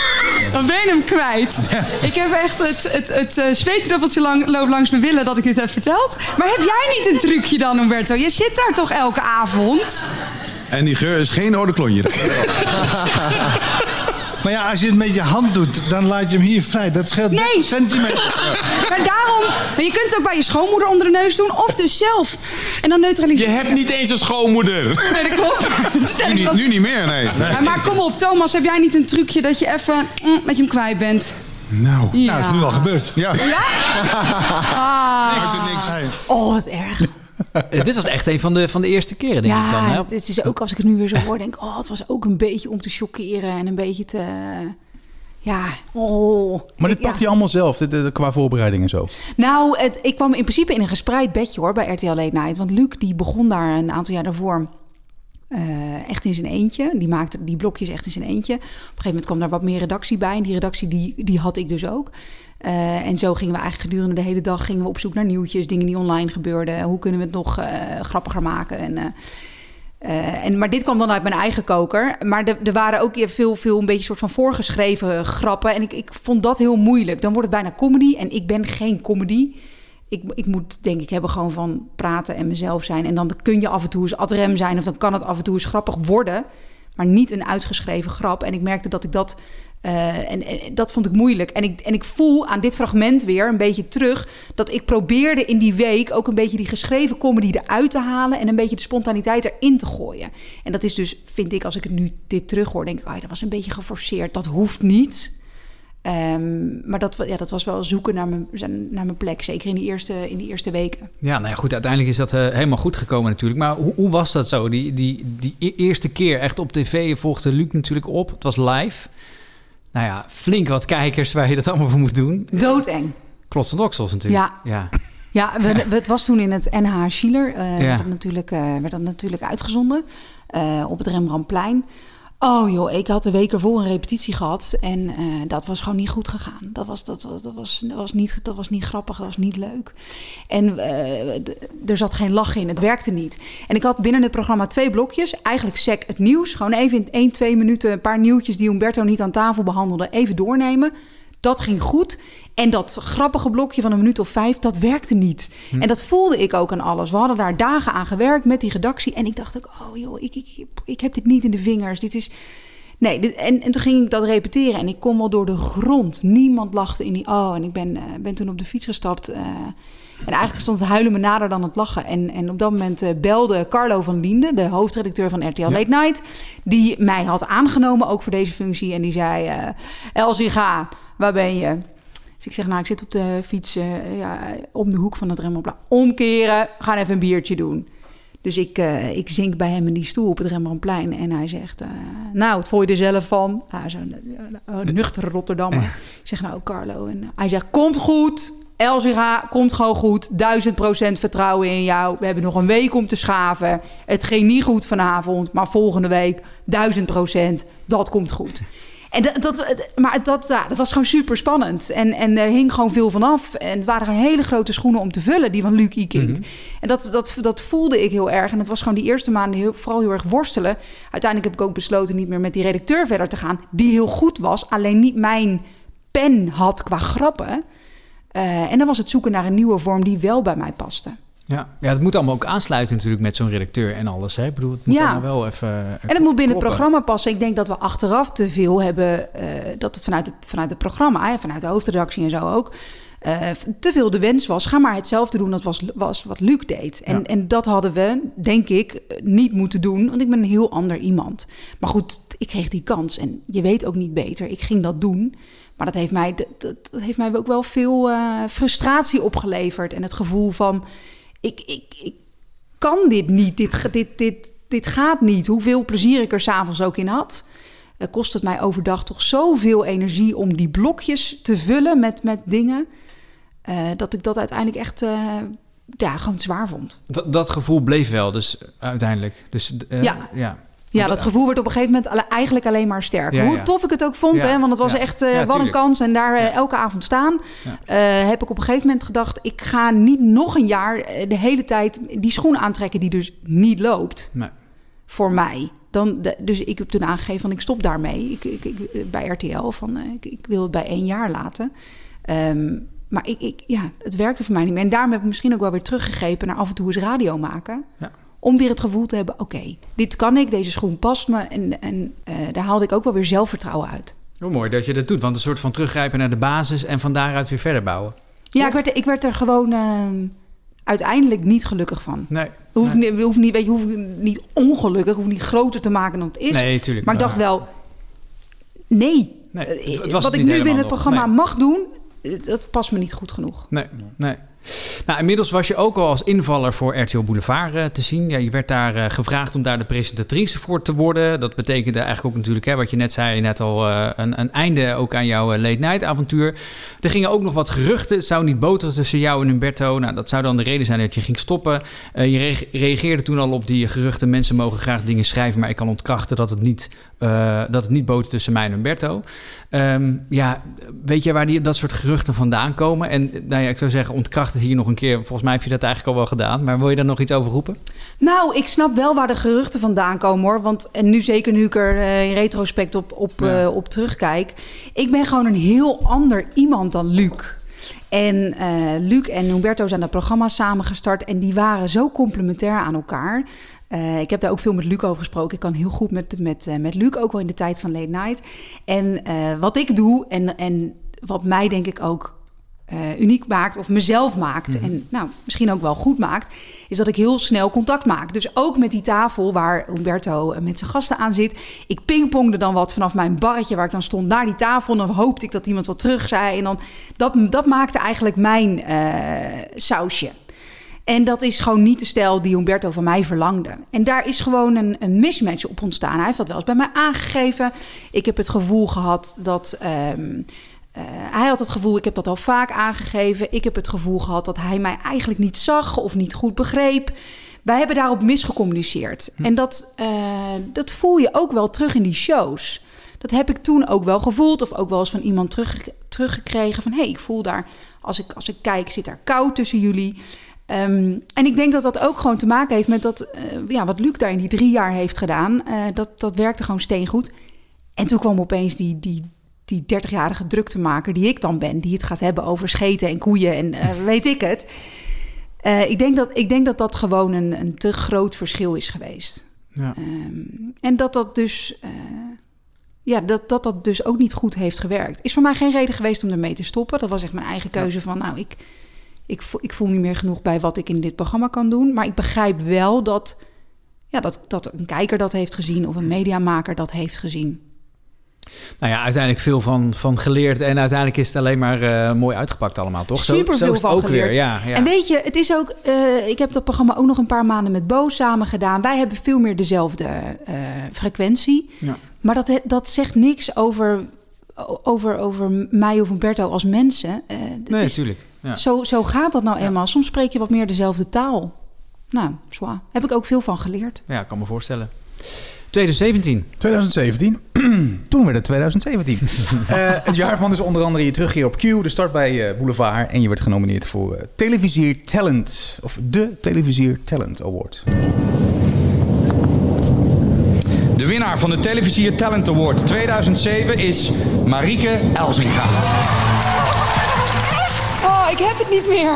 dan ben je hem kwijt. Ik heb echt het, het, het eh, zweetdruppeltje lang, loopt langs mijn willen dat ik dit heb verteld. Maar heb jij niet een trucje dan, Humberto? Je zit daar toch elke avond? En die geur is geen oude klonje. maar ja, als je het met je hand doet, dan laat je hem hier vrij. Dat scheelt 30 centimeter. Maar daarom, maar je kunt het ook bij je schoonmoeder onder de neus doen... of dus zelf. En dan neutraliseren. Je hebt niet eens een schoonmoeder. Nee, dat klopt. Dat Nu, niet- nu niet meer, nee. Ja, maar kom op, Thomas, heb jij niet een trucje dat je even mm, dat je hem kwijt bent? Nou, Ja. nou, is nu al gebeurd. Ja. Ah. Oh, wat erg. Dit was echt een van de, van de eerste keren, denk ik dan. Hè? Ja, het is ook als ik het nu weer zo hoor, denk ik, oh, het was ook een beetje om te chockeren en een beetje te, ja, oh. Maar dit Ik- ja. pakt hij allemaal zelf, dit, dit, qua voorbereiding en zo. Nou, het, ik kwam in principe in een gespreid bedje hoor bij RTL Late Night, want Luc die begon daar een aantal jaar daarvoor. Eh, echt in zijn eentje. Die maakte die blokjes echt in zijn eentje. Op een gegeven moment kwam daar wat meer redactie bij. En die redactie die, die had ik dus ook. Eh, en zo gingen we eigenlijk gedurende de hele dag gingen we op zoek naar nieuwtjes, dingen die online gebeurden. Hoe kunnen we het nog eh, grappiger maken? En, en, maar dit kwam dan uit mijn eigen koker. Maar er, er waren ook veel, veel een beetje soort van voorgeschreven grappen. En ik, ik vond dat heel moeilijk. Dan wordt het bijna comedy. En ik ben geen comedy. Ik, ik moet denk ik hebben gewoon van praten en mezelf zijn. En dan kun je af en toe eens ad rem zijn. Of dan kan het af en toe eens grappig worden. Maar niet een uitgeschreven grap. En ik merkte dat ik dat... eh, en, en dat vond ik moeilijk. En ik, en ik voel aan dit fragment weer een beetje terug... dat ik probeerde in die week ook een beetje die geschreven comedy eruit te halen... en een beetje de spontaniteit erin te gooien. En dat is dus, vind ik, als ik het nu dit terughoor... denk ik, oh, dat was een beetje geforceerd. Dat hoeft niet. Ehm, maar dat, ja, dat was wel zoeken naar mijn, naar mijn plek. Zeker in die eerste, in die eerste weken. Ja, nou ja, goed, uiteindelijk is dat eh, helemaal goed gekomen natuurlijk. Maar hoe, hoe was dat zo? Die, die, die e- eerste keer echt op tv volgde Luc natuurlijk op. Het was live. Nou ja, flink wat kijkers waar je dat allemaal voor moet doen. Doodeng. Klotsend oksels natuurlijk. Ja. ja. Ja, we, we- het was toen in het NH Schiller. eh Ja. werd, dat natuurlijk, eh, werd dat natuurlijk uitgezonden op het Rembrandtplein. Oh joh, ik had de week ervoor een repetitie gehad en eh, dat was gewoon niet goed gegaan. Dat was, dat, dat, was, dat, was niet, dat was niet grappig, dat was niet leuk. En eh, er zat geen lach in, het werkte niet. En ik had binnen het programma twee blokjes. Eigenlijk sec het nieuws, gewoon even in één, twee minuten... een paar nieuwtjes die Humberto niet aan tafel behandelde, even doornemen. Dat ging goed. En dat grappige blokje van een minuut of vijf, dat werkte niet. Hm. En dat voelde ik ook aan alles. We hadden daar dagen aan gewerkt met die redactie. En ik dacht ook, oh joh, ik, ik, ik heb dit niet in de vingers. Dit is... Nee, dit, en, en toen ging ik dat repeteren en ik kom wel door de grond. Niemand lachte in die... Oh, en ik ben, eh, ben toen op de fiets gestapt. eh, En eigenlijk stond het huilen me nader dan het lachen. En, en op dat moment eh, belde Carlo van Liende, de hoofdredacteur van RTL Late Night... die mij had aangenomen, ook voor deze functie. En die zei, eh Elsie, ga, waar ben je? Dus ik zeg, nou, ik zit op de fiets eh, ja, om de hoek van het Rembrandtplein. Omkeren, gaan even een biertje doen. Dus ik, eh, ik zink bij hem in die stoel op het Rembrandtplein. En hij zegt, eh, nou, wat vond je er zelf van? Ah, Zo'n nuchtere Rotterdammer. Ik zeg, nou, Carlo. En hij zegt, komt goed. Elzira, komt gewoon goed. Duizend procent vertrouwen in jou. We hebben nog een week om te schaven. Het ging niet goed vanavond, maar volgende week duizend procent. Dat komt goed. En dat, dat, maar dat, ja, dat was gewoon super spannend. En, en er hing gewoon veel van af. En het waren gewoon hele grote schoenen om te vullen, die van Luc Ikink. En dat, dat, dat voelde ik heel erg. En het was gewoon die eerste maanden heel, vooral heel erg worstelen. Uiteindelijk heb ik ook besloten niet meer met die redacteur verder te gaan. Die heel goed was, alleen niet mijn pen had qua grappen. Eh, en dan was het zoeken naar een nieuwe vorm die wel bij mij paste. Ja. ja, het moet allemaal ook aansluiten natuurlijk met zo'n redacteur en alles. Hè? Ik bedoel, het moet Ja. allemaal wel even... En het moet binnen het programma passen. Ik denk dat we achteraf te veel hebben, eh, dat het vanuit het, vanuit het programma, vanuit de hoofdredactie en zo ook, eh, te veel de wens was. Ga maar hetzelfde doen dat was, was wat Luc deed. En, Ja. en dat hadden we, denk ik, niet moeten doen, want ik ben een heel ander iemand. Maar goed, ik kreeg die kans en je weet ook niet beter. Ik ging dat doen. Maar dat heeft mij, dat, heeft mij ook wel veel eh, frustratie opgeleverd. En het gevoel van, ik, ik, ik kan dit niet. Dit, dit, dit, dit gaat niet. Hoeveel plezier ik er s'avonds ook in had. Eh, kost het mij overdag toch zoveel energie om die blokjes te vullen met, met dingen. eh, dat ik dat uiteindelijk echt eh, ja, gewoon zwaar vond. Dat, dat gevoel bleef wel, dus uiteindelijk. Dus, Ja. ja. Ja, dat gevoel werd op een gegeven moment eigenlijk alleen maar sterker. Ja, Hoe tof ik het ook vond, Ja, hè, want het was echt eh, wat een kans. En daar eh, elke avond staan, eh, heb ik op een gegeven moment gedacht... ik ga niet nog een jaar de hele tijd die schoen aantrekken die dus niet loopt. Nee. Voor mij. Dan de, dus ik heb toen aangegeven van ik stop daarmee. Ik, ik, ik, bij RTL van ik, ik wil het bij één jaar laten. Ehm, maar ik, ik, ja, het werkte voor mij niet meer. En daarom heb ik misschien ook wel weer teruggegrepen naar af en toe eens radio maken. Ja. Om weer het gevoel te hebben, oké, dit kan ik, deze schoen past me. En, en eh, daar haalde ik ook wel weer zelfvertrouwen uit. Hoe mooi dat je dat doet, want een soort van teruggrijpen naar de basis en van daaruit weer verder bouwen. Ja, ik werd, er- ik werd er gewoon ehm, uiteindelijk niet gelukkig van. Nee. Hoef, niet, hoef niet, weet je, hoef niet ongelukkig, hoef niet groter te maken dan het is. Nee, tuurlijk, Maar ik dacht wel, nee. Nee, Eh, het- was Wat het ik nu binnen het programma nog. mag doen, eh, dat past me niet goed genoeg. Nee, nee. Nou, inmiddels was je ook al als invaller voor RTL Boulevard eh, te zien. Ja, je werd daar eh, gevraagd om daar de presentatrice voor te worden. Dat betekende eigenlijk ook natuurlijk, hè, wat je net zei, net al eh, een, een einde ook aan jouw late night avontuur. Er gingen ook nog wat geruchten. Het zou niet boteren tussen jou en Humberto. Nou, dat zou dan de reden zijn dat je ging stoppen. Je re- reageerde toen al op die geruchten. Mensen mogen graag dingen schrijven, maar ik kan ontkrachten dat het niet, eh, dat het niet botert tussen mij en Humberto. Ehm, ja, weet je waar die, dat soort geruchten vandaan komen? En nou ja, ik zou zeggen, ontkracht het hier nog een keer. Volgens mij heb je dat eigenlijk al wel gedaan. Maar wil je daar nog iets over roepen? Nou, ik snap wel waar de geruchten vandaan komen hoor. Want en nu zeker nu ik er eh, in retrospect op, op, Ja. eh, op terugkijk. Ik ben gewoon een heel ander iemand dan Luc. En eh, Luc en Humberto zijn dat programma samengestart. En die waren zo complementair aan elkaar. Eh, ik heb daar ook veel met Luc over gesproken. Ik kan heel goed met, met, eh, met Luc, ook wel in de tijd van Late Night. En eh, wat ik doe en, en wat mij denk ik ook uniek maakt of mezelf maakt Mhm. en nou, misschien ook wel goed maakt, is dat ik heel snel contact maak. Dus ook met die tafel waar Humberto met zijn gasten aan zit. Ik pingpongde dan wat vanaf mijn barretje waar ik dan stond naar die tafel. En dan hoopte ik dat iemand wat terug zei. En dan, dat, dat maakte eigenlijk mijn sausje. En dat is gewoon niet de stijl die Humberto van mij verlangde. En daar is gewoon een, een mismatch op ontstaan. Hij heeft dat wel eens bij mij aangegeven. Ik heb het gevoel gehad dat. ehm, eh, hij had het gevoel, ik heb dat al vaak aangegeven. Ik heb het gevoel gehad dat hij mij eigenlijk niet zag of niet goed begreep. Wij hebben daarop misgecommuniceerd. En dat, eh, dat voel je ook wel terug in die shows. Dat heb ik toen ook wel gevoeld. Of ook wel eens van iemand terug, teruggekregen. Van hé, hey, ik voel daar, als ik, als ik kijk, zit daar koud tussen jullie. Ehm, en ik denk dat dat ook gewoon te maken heeft met dat, eh, ja, wat Luc daar in die drie jaar heeft gedaan. eh, dat, dat werkte gewoon steengoed. En toen kwam opeens die, die, die 30-jarige druktemaker die ik dan ben, die het gaat hebben over scheten en koeien en eh, weet ik het. Ik, denk dat, ik denk dat dat gewoon een, een te groot verschil is geweest. Ja. Ehm, en dat dat dus. ja, dat, dat dat dus ook niet goed heeft gewerkt. Is voor mij geen reden geweest om ermee te stoppen. Dat was echt mijn eigen keuze van, nou, ik, ik, voel, ik voel niet meer genoeg bij wat ik in dit programma kan doen. Maar ik begrijp wel dat, ja, dat, dat een kijker dat heeft gezien of een mediamaker dat heeft gezien. Nou ja, uiteindelijk veel van, van geleerd. En uiteindelijk is het alleen maar eh, mooi uitgepakt allemaal, toch? Super veel van ook geleerd. weer. Ja, ja. En weet je, het is ook. eh, ik heb dat programma ook nog een paar maanden met Bo samen gedaan. Wij hebben veel meer dezelfde eh, frequentie. Ja. Maar dat, dat zegt niks over, over, over mij of Humberto als mensen. Eh, het nee, natuurlijk. Ja. Zo, zo gaat dat nou eenmaal. Soms spreek je wat meer dezelfde taal. Nou, zwaar. Heb ik ook veel van geleerd. ja, ik kan me voorstellen. 2017. 2017. Toen werd het 2017. Eh, het jaar van dus onder andere je terugkeer op Q, de start bij eh, Boulevard. En je werd genomineerd voor Televisier Talent. Of de Televisier Talent Award. De winnaar van de Televisier Talent Award 2007 is Marieke Elzinga. Oh, ik heb het niet meer.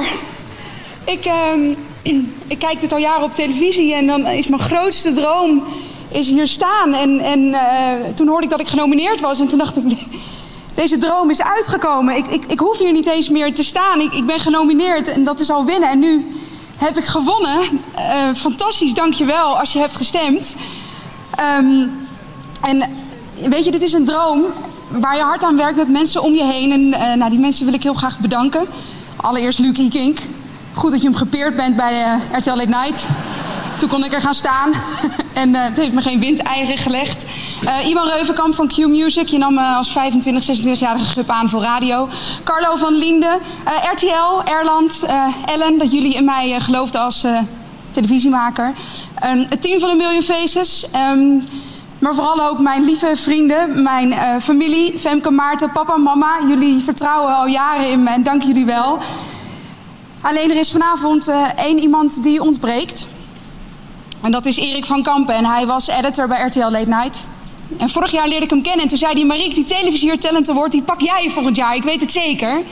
Ik, ehm, ik kijk dit al jaren op televisie en dan is mijn grootste droom is hier staan. En, en eh, toen hoorde ik dat ik genomineerd was en toen dacht ik, deze droom is uitgekomen. Ik, ik, ik hoef hier niet eens meer te staan. Ik, ik ben genomineerd en dat is al winnen. En nu heb ik gewonnen. Eh, fantastisch, dankjewel als je hebt gestemd. Ehm, en weet je, dit is een droom waar je hard aan werkt met mensen om je heen. En eh, nou, die mensen wil ik heel graag bedanken. Allereerst Luc Ikink. Goed dat je hem gepeerd bent bij eh, RTL Late Night. Toen kon ik er gaan staan. en eh, het heeft me geen windeieren gelegd. Eh Iwan Reuvenkamp van Q Music. Je nam me als 25, 26-jarige gup aan voor radio. Carlo van Liende. eh, RTL, Erland, Ellen. Dat jullie in mij geloofden als televisiemaker. Een- het team van A Million Faces. Ehm, maar vooral ook mijn lieve vrienden, mijn eh, familie, Femke, Maarten, papa, mama. Jullie vertrouwen al jaren in me en dank jullie wel. Alleen er is vanavond eh, één iemand die ontbreekt. En dat is Erik van Kampen. En hij was editor bij RTL Late Night. En vorig jaar leerde ik hem kennen. En toen zei hij, Mariek, die televisier talent award, die pak jij volgend jaar. Ik weet het zeker.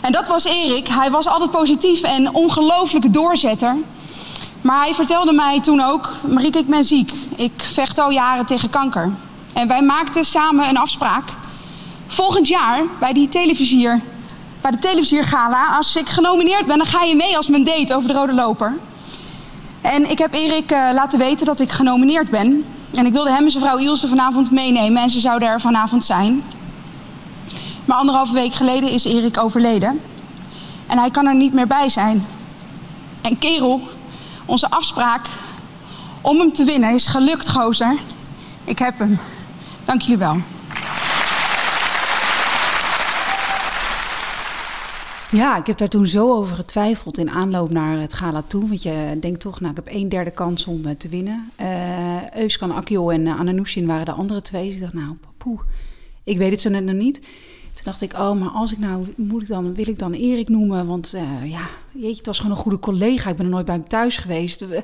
En dat was Erik. Hij was altijd positief en ongelooflijke doorzetter. Maar hij vertelde mij toen ook, Marieke, ik ben ziek. Ik vecht al jaren tegen kanker. En wij maakten samen een afspraak. Volgend jaar bij die televisier, bij de televisiergala, als ik genomineerd ben, dan ga je mee als mijn date over de rode loper. En ik heb Erik eh, laten weten dat ik genomineerd ben. En ik wilde hem en zijn vrouw Ilse vanavond meenemen en ze zouden er vanavond zijn. Maar anderhalve week geleden is Erik overleden. En hij kan er niet meer bij zijn. En kerel, onze afspraak om hem te winnen is gelukt, gozer. Ik heb hem. Dank jullie wel. Ja, ik heb daar toen zo over getwijfeld in aanloop naar het gala toe. Want je denkt toch, nou, ik heb een derde kans om eh, te winnen. Eh Euskan Akio en uh, Ananushin waren de andere twee. Dus ik dacht, nou, poeh, ik weet het zo net nog niet. Toen dacht ik, oh, maar als ik nou, moet ik dan, wil ik dan Erik noemen? Want eh, ja, jeetje, het was gewoon een goede collega. Ik ben er nooit bij hem thuis geweest. Eh,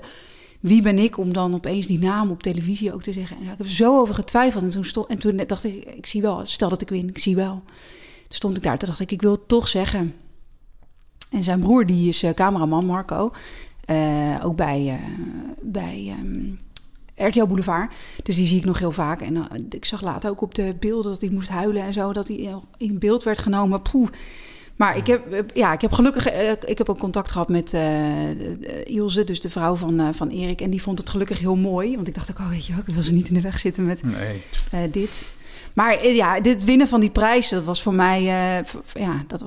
Wie ben ik om dan opeens die naam op televisie ook te zeggen? En ik heb er zo over getwijfeld. En toen, stond, en toen dacht ik, ik zie wel, stel dat ik win, ik zie wel. Toen stond ik daar, toen dacht ik, ik wil het toch zeggen. En zijn broer, die is uh, cameraman, Marco. Ook bij, bij um, RTL Boulevard. Dus die zie ik nog heel vaak. En uh, ik zag later ook op de beelden dat hij moest huilen en zo. Dat hij in beeld werd genomen. Poeh. Maar ik heb, ja, ik heb gelukkig ik heb ook contact gehad met uh, Ilse, dus de vrouw van, uh, van Erik. En die vond het gelukkig heel mooi. Want ik dacht ook, oh weet je ook, ik wil ze niet in de weg zitten met nee. dit. Maar ja, dit winnen van die prijs, dat was voor mij, ja, dat,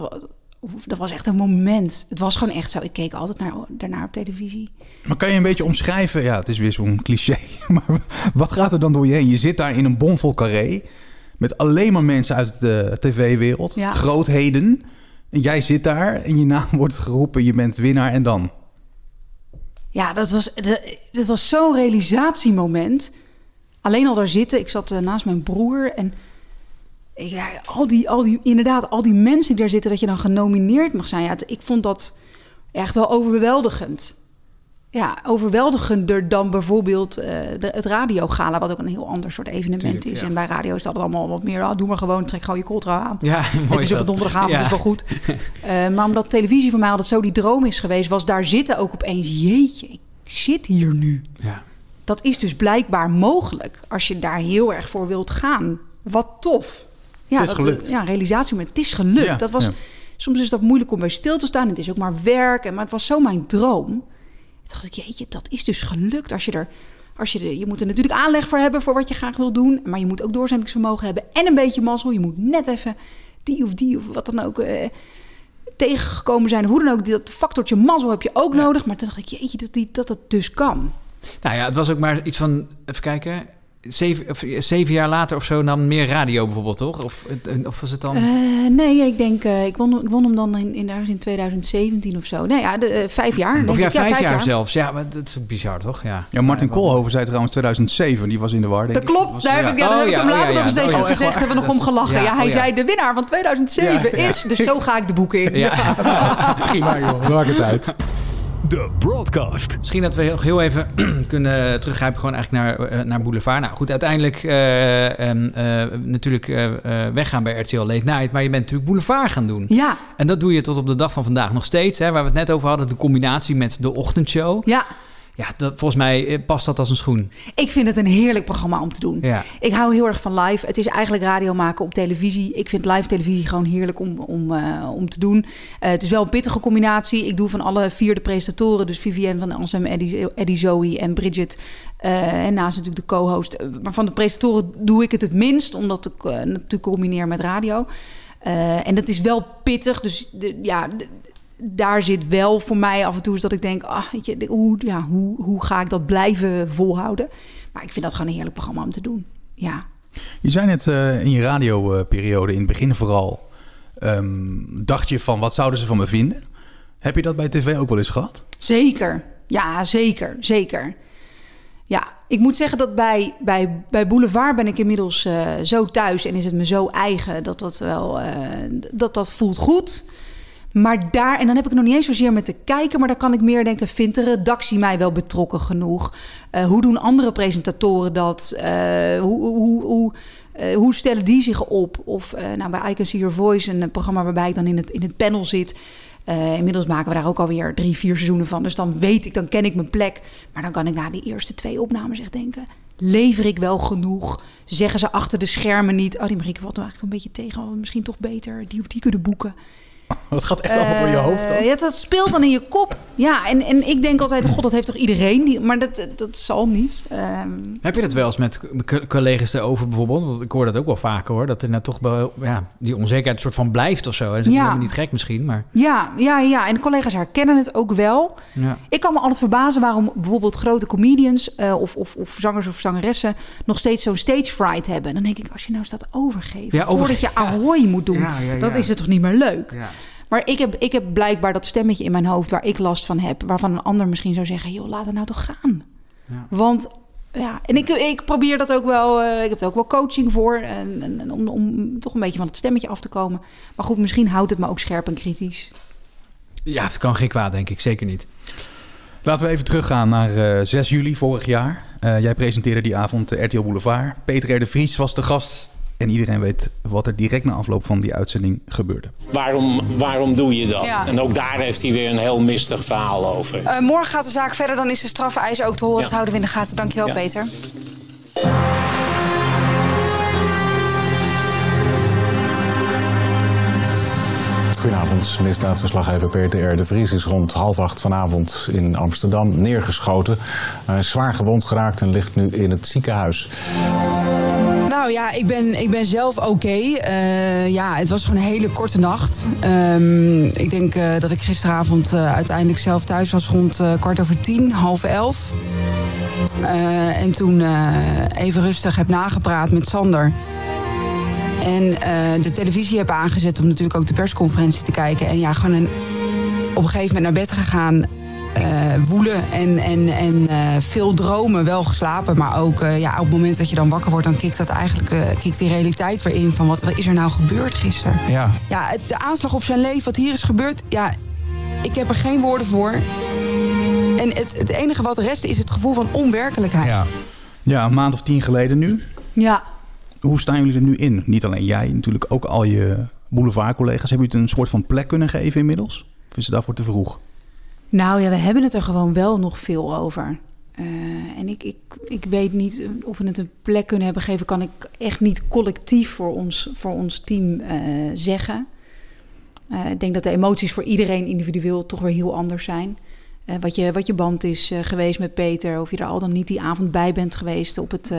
dat was echt een moment. Het was gewoon echt zo. Ik keek altijd naar, daarnaar op televisie. Maar kan je een beetje omschrijven? Ja, het is weer zo'n cliché. Maar wat gaat er dan door je heen? Je zit daar in een bomvol carré. Met alleen maar mensen uit de tv-wereld. Ja. Grootheden. En jij zit daar en je naam wordt geroepen. Je bent winnaar en dan? Ja, dat was, dat was zo'n realisatiemoment. Alleen al daar zitten. Ik zat uh, naast mijn broer en ja, al die, al die, inderdaad, al die mensen die daar zitten, dat je dan genomineerd mag zijn. Ja, ik vond dat echt wel overweldigend. Ja, overweldigender dan bijvoorbeeld uh, de, het radiogala, wat ook een heel ander soort evenement Tuurlijk, is. Ja. En bij radio is dat allemaal wat meer, oh, doe maar gewoon, trek gewoon je coltra aan. Ja, het is op een donderdagavond, ja. is wel goed. uh, maar omdat televisie voor mij altijd zo die droom is geweest, was daar zitten ook opeens, jeetje, ik zit hier nu. Ja. Dat is dus blijkbaar mogelijk als je daar heel erg voor wilt gaan. Wat tof. Ja, het is dat, gelukt. Ja, realisatie, maar het is gelukt. Ja, dat was ja. soms is dat moeilijk om bij stil te staan. Het is ook maar werk. En, maar het was zo mijn droom. Toen dacht ik, jeetje, dat is dus gelukt. Als je er, als je, er, je moet er natuurlijk aanleg voor hebben voor wat je graag wil doen. Maar je moet ook doorzettingsvermogen hebben en een beetje mazzel. Je moet net even die of die of wat dan ook eh, tegengekomen zijn. Hoe dan ook, dat factortje mazzel heb je ook nodig. Maar toen dacht ik, jeetje, dat, die, dat het dus kan. Nou ja, het was ook maar iets van, even kijken, zeven, of, zeven jaar later of zo nam meer radio bijvoorbeeld, toch? Of, of was het dan... Eh, nee, ik denk, eh, ik, won, ik won hem dan in, in, in 2017 of zo. Nee, ja, de, eh, vijf jaar. denk Of ja, ik. vijf, jaar, zelfs. Ja, maar dat is bizar, toch? Ja, Ja, Martin Koolhoven zei trouwens 2007, die was in de war. denk Dat ik. klopt, Was- daar heb ik, ja, Oh, heb ik ja, hem oh, later ja, nog eens ja. tegen Oh, gezegd. Hebben we nog om gelachen. Ja, Ja, hij oh, ja. zei, de winnaar van 2007 is... Dus zo ga ik de boeken in. Ja. Prima joh, maak het uit. De Broadcast. Misschien dat we heel, heel even kunnen teruggrijpen gewoon eigenlijk naar, eh, naar Boulevard. Nou goed, uiteindelijk eh, ehm, eh, natuurlijk eh, eh, weggaan bij RTL Late Night. Maar je bent natuurlijk Boulevard gaan doen. Ja. En dat doe je tot op de dag van vandaag nog steeds. Hè, waar we het net over hadden, de combinatie met de ochtendshow. Ja. Ja, dat, volgens mij eh, past dat als een schoen. Ik vind het een heerlijk programma om te doen. Ja. Ik hou heel erg van live. Het is eigenlijk radio maken op televisie. Ik vind live televisie gewoon heerlijk om, om, eh, om te doen. Eh, het is wel een pittige combinatie. Ik doe van alle vier de presentatoren, dus Vivienne van Ansem, Eddie, Eddie Zoe en Bridget. en naast natuurlijk de co-host. Maar van de presentatoren doe ik het het minst, omdat ik natuurlijk combineer met radio. En dat is wel pittig. Dus de, ja, de- daar zit wel voor mij af en toe is dat ik denk, ah, weet je, hoe, ja, hoe, hoe ga ik dat blijven volhouden? Maar ik vind dat gewoon een heerlijk programma om te doen. Ja. Je zei net eh, in je radioperiode, in het begin vooral, ehm, dacht je van wat zouden ze van me vinden? Heb je dat bij tv ook wel eens gehad? Zeker. Ja, zeker. Zeker. Ja, ik moet zeggen dat bij, bij, bij Boulevard ben ik inmiddels eh, zo thuis en is het me zo eigen dat dat wel eh, dat dat voelt goed. Maar daar, en dan heb ik nog niet eens zozeer met de kijker, maar dan kan ik meer denken: vindt de redactie mij wel betrokken genoeg? Eh, hoe doen andere presentatoren dat? Eh, hoe, hoe, hoe, eh, hoe stellen die zich op? Of nou, bij I Can See Your Voice, een programma waarbij ik dan in het, in het panel zit. Inmiddels maken we daar ook alweer drie, vier seizoenen van. Dus dan weet ik, dan ken ik mijn plek. Maar dan kan ik na die eerste twee opnames echt denken... lever ik wel genoeg? Zeggen ze achter de schermen niet... oh, die Marieke valt er eigenlijk een beetje tegen. Misschien toch beter die of die kunnen boeken. Dat gaat echt allemaal door je hoofd dan. Eh, Ja, dat speelt dan in je kop. Ja, en, en ik denk altijd... god, dat heeft toch iedereen? Die, maar dat, dat zal niet. Ehm, Heb je dat wel eens met co- collega's erover bijvoorbeeld? Want ik hoor dat ook wel vaker hoor. Dat er net toch wel, ja, die onzekerheid een soort van blijft of zo. En ze Ja. vinden me niet gek misschien, maar... Ja, ja, ja. En de collega's herkennen het ook wel. Ja. Ik kan me altijd verbazen waarom bijvoorbeeld grote comedians eh, of, of, of zangers of zangeressen nog steeds zo'n stage fright hebben. Dan denk ik, als je nou staat overgeven, Ja, voordat je ahoy moet doen, Ja, ja, ja. dan is het toch niet meer leuk. Ja. Maar ik heb, ik heb blijkbaar dat stemmetje in mijn hoofd waar ik last van heb, waarvan een ander misschien zou zeggen, joh, laat het nou toch gaan. Ja. Want ja, en ik, ik probeer dat ook wel. eh, ik heb er ook wel coaching voor. En, en, en om, om toch een beetje van het stemmetje af te komen. Maar goed, misschien houdt het me ook scherp en kritisch. Ja, het kan geen kwaad, denk ik. Zeker niet. Laten we even teruggaan naar eh, 6 juli vorig jaar. Eh, jij presenteerde die avond de RTL Boulevard. Peter R. de Vries was de gast. En iedereen weet wat er direct na afloop van die uitzending gebeurde. Waarom, waarom doe je dat? Ja. En ook daar heeft hij weer een heel mistig verhaal over. Eh, morgen gaat de zaak verder. Dan is de strafeis ook te horen. Ja. Dat houden we in de gaten. Dankjewel, Ja. Peter. Goedenavond, misdaadverslaggever Peter R. de Vries is rond half acht vanavond in Amsterdam neergeschoten. Hij is zwaar gewond geraakt en ligt nu in het ziekenhuis. Nou ja, ik ben, ik ben zelf oké. Eh, ja, het was gewoon een hele korte nacht. Ehm, ik denk eh, dat ik gisteravond eh, uiteindelijk zelf thuis was rond kwart over tien, half elf. En toen even rustig heb nagepraat met Sander. En de televisie heb aangezet om natuurlijk ook de persconferentie te kijken. En ja, gewoon een, op een gegeven moment naar bed gegaan. Eh, woelen en, en, en eh, veel dromen, wel geslapen. Maar ook eh, ja, op het moment dat je dan wakker wordt, dan kikt dat eigenlijk kikt die realiteit weer in. Van wat, wat is er nou gebeurd gisteren? Ja. Ja, het- de aanslag op zijn leven, wat hier is gebeurd, ja, ik heb er geen woorden voor. En het, het enige wat rest is het gevoel van onwerkelijkheid. Ja. ja, een maand of tien geleden nu. Ja. Hoe staan jullie er nu in? Niet alleen jij, natuurlijk ook al je boulevardcollega's. Hebben jullie het een soort van plek kunnen geven inmiddels? Of is het daarvoor te vroeg? Nou ja, we hebben het er gewoon wel nog veel over. Eh, en ik, ik, ik weet niet of we het een plek kunnen hebben gegeven. Kan ik echt niet collectief voor ons, voor ons team eh, zeggen. Eh, ik denk dat de emoties voor iedereen individueel toch weer heel anders zijn. Wat, je, wat je band is geweest met Peter, of je er al dan niet die avond bij bent geweest op het,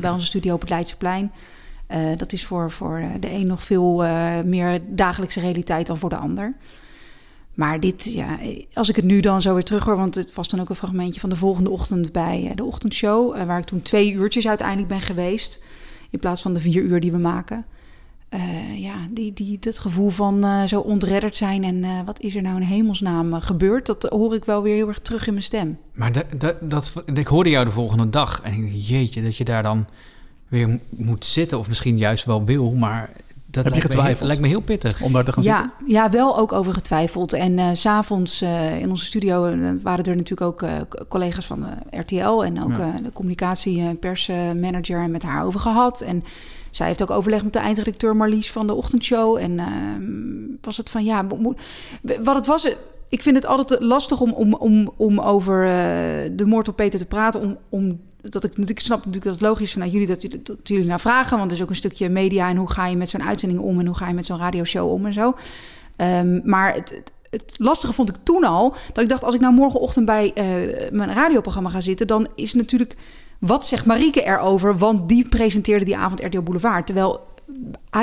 bij onze studio op het Leidseplein. Dat is voor, voor de een nog veel meer dagelijkse realiteit dan voor de ander. Maar dit, ja, als ik het nu dan zo weer terug hoor, want het was dan ook een fragmentje van de volgende ochtend bij eh, de ochtendshow, eh, waar ik toen twee uurtjes uiteindelijk ben geweest, in plaats van de vier uur die we maken. Eh, ja, die, die, dat gevoel van zo ontredderd zijn en wat is er nou in hemelsnaam gebeurd, dat hoor ik wel weer heel erg terug in mijn stem. Maar dat, dat, dat, ik hoorde jou de volgende dag en ik jeetje, dat je daar dan weer moet zitten. Of misschien juist wel wil, maar dat Heb je lijkt, me heel, getwijfeld? lijkt me heel pittig. Om daar te gaan ja, zitten? Ja, wel ook over getwijfeld. En eh, s s'avonds eh, in onze studio eh, waren er natuurlijk ook eh, collega's van de RTL en ook Ja. eh, de communicatie- en persmanager met haar over gehad. En zij heeft ook overleg met de eindredacteur Marlies van de ochtendshow. En ehm, was het van ja, wat het was. Ik vind het altijd lastig om, om, om, om over eh, de moord op Peter te praten. Om, om, dat ik, natuurlijk snap natuurlijk dat het logisch is vanuit jullie dat, jullie- dat jullie naar vragen. Want er is ook een stukje media en hoe ga je met zo'n uitzending om en hoe ga je met zo'n radioshow om en zo. Ehm, maar het, het, het lastige vond ik toen al dat ik dacht: als ik nou morgenochtend bij eh, mijn radioprogramma ga zitten, dan is natuurlijk wat zegt Marieke erover? Want die presenteerde die avond RTL Boulevard. Terwijl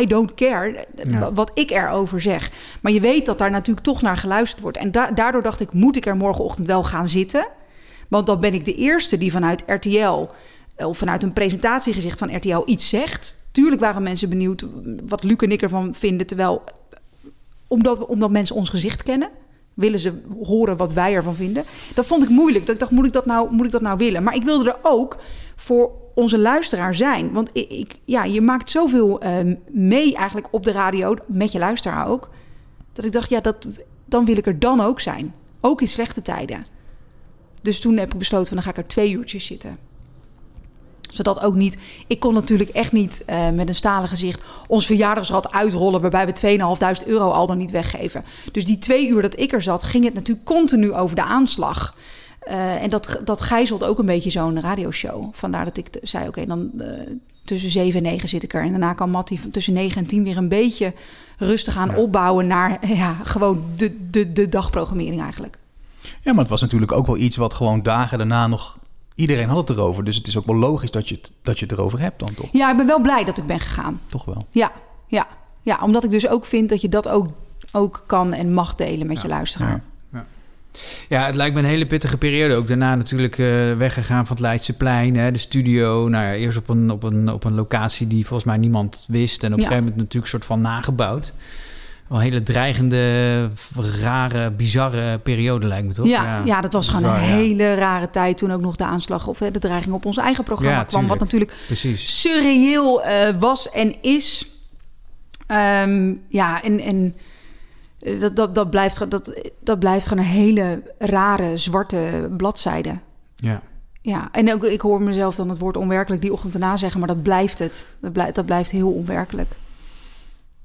I don't care Ja. wat ik erover zeg. Maar je weet dat daar natuurlijk toch naar geluisterd wordt. En da- daardoor dacht ik: moet ik er morgenochtend wel gaan zitten? Want dan ben ik de eerste die vanuit RTL eh, of vanuit een presentatiegezicht van RTL iets zegt. Tuurlijk waren mensen benieuwd wat Luc en ik ervan vinden. Terwijl, omdat, omdat mensen ons gezicht kennen, willen ze horen wat wij ervan vinden. Dat vond ik moeilijk. Dat ik dacht, moet ik dat nou, moet ik dat nou willen? Maar ik wilde er ook voor onze luisteraar zijn. Want ik, ja, je maakt zoveel eh, mee eigenlijk op de radio, met je luisteraar ook. Dat ik dacht, ja, dat, dan wil ik er dan ook zijn. Ook in slechte tijden. Dus toen heb ik besloten, van, dan ga ik er twee uurtjes zitten. Zodat ook niet... Ik kon natuurlijk echt niet eh, met een stalen gezicht... ons verjaardagsrad uitrollen... waarbij we 2.500 euro al dan niet weggeven. Dus die twee uur dat ik er zat... ging het natuurlijk continu over de aanslag. Eh, en dat, dat gijzelt ook een beetje zo'n radioshow. Vandaar dat ik zei, oké, dan... eh, tussen 7 en 9 zit ik er. En daarna kan Mattie van tussen 9 en 10 weer een beetje rustig aan opbouwen... naar ja, gewoon de, de, de dagprogrammering eigenlijk. Ja, maar het was natuurlijk ook wel iets wat gewoon dagen daarna nog... Iedereen had het erover, dus het is ook wel logisch dat je het, dat je het erover hebt dan toch? Ja, ik ben wel blij dat ik ben gegaan. Toch wel. Ja, ja, ja, omdat ik dus ook vind dat je dat ook, ook kan en mag delen met je luisteraar. Ja, het lijkt me een hele pittige periode. Ook daarna natuurlijk eh, weggegaan van het Leidseplein, hè, de studio. Nou ja, eerst op een, op, een, op een locatie die volgens mij niemand wist. En op een Ja. gegeven moment natuurlijk soort van nagebouwd. Wel een hele dreigende, rare, bizarre periode lijkt me toch? Ja, ja. dat was gewoon Bizar, een ja. hele rare tijd toen ook nog de aanslag of de dreiging op ons eigen programma Ja, kwam. Wat tuurlijk. natuurlijk Precies. surreëel eh, was en is. Ehm, ja, en, en eh, dat, dat, dat, blijft, dat, dat blijft gewoon een hele rare zwarte bladzijde. Ja. Ja, en ook, ik hoor mezelf dan het woord onwerkelijk die ochtend erna zeggen, maar dat blijft het. Dat blijft, dat blijft heel onwerkelijk.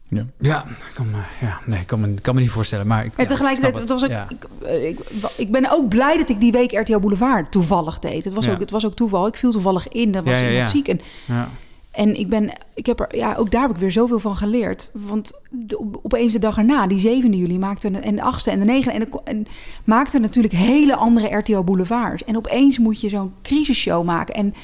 Ja, ja, ik kan me, ja nee, ik kan me, ik kan me niet voorstellen. Maar ik, En ja, tegelijkertijd, het was het. ook, Ja. ik, eh, ik, ik ben ook blij dat ik die week RTL Boulevard toevallig deed. Het was, Ja. ook, het was ook toeval. Ik viel toevallig in, dan was Ja, ja, iemand ja. ziek. En, Ja. en ik ben, ik heb er, ja, ook daar heb ik weer zoveel van geleerd. Want de, op- opeens de dag erna, die 7e juli, maakte een- en de 8e en de 9e... En, de, en maakte natuurlijk hele andere RTL Boulevards. En opeens moet je zo'n crisisshow maken. En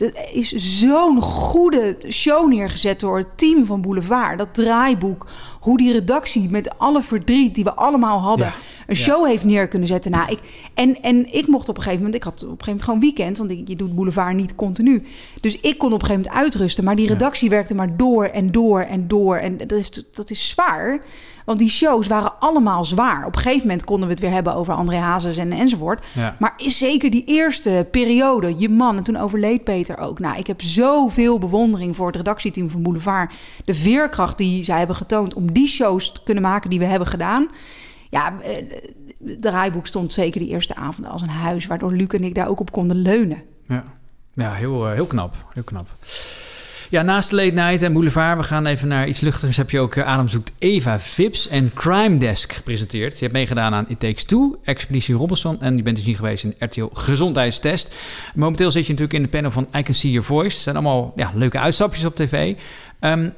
er is zo'n goede show neergezet door het team van Boulevard. Dat draaiboek. Hoe die redactie met alle verdriet die we allemaal hadden... een show heeft neer kunnen zetten. Nou, ik, en, en ik mocht op een gegeven moment... Ik had op een gegeven moment gewoon weekend. Want ik- je doet Boulevard niet continu. Dus ik kon op een gegeven moment uitrusten. Maar die redactie werkte maar door en door en door. En dat is, dat is zwaar. Want die shows waren allemaal zwaar. Op een gegeven moment konden we het weer hebben over André Hazes en enzovoort. Ja. Maar is zeker die eerste periode, je man, en toen overleed Peter ook. Nou, ik heb zoveel bewondering voor het redactieteam van Boulevard. De veerkracht die zij hebben getoond om die shows te kunnen maken die we hebben gedaan. Ja, eh, het draaiboek stond zeker die eerste avond als een huis, waardoor Luc en ik daar ook op konden leunen. Ja, ja heel, eh, heel knap. Heel knap. Ja, naast Late Night en Boulevard, we gaan even naar iets luchtigers. Heb je ook eh, Adam zoekt Eva Vips en Crime Desk gepresenteerd. Je hebt meegedaan aan It Takes Two, Expeditie Robinson. En je bent dus niet geweest in RTL Gezondheidstest. Momenteel zit je natuurlijk in de panel van I Can See Your Voice. Zijn allemaal ja, leuke uitstapjes op tv. Ehm,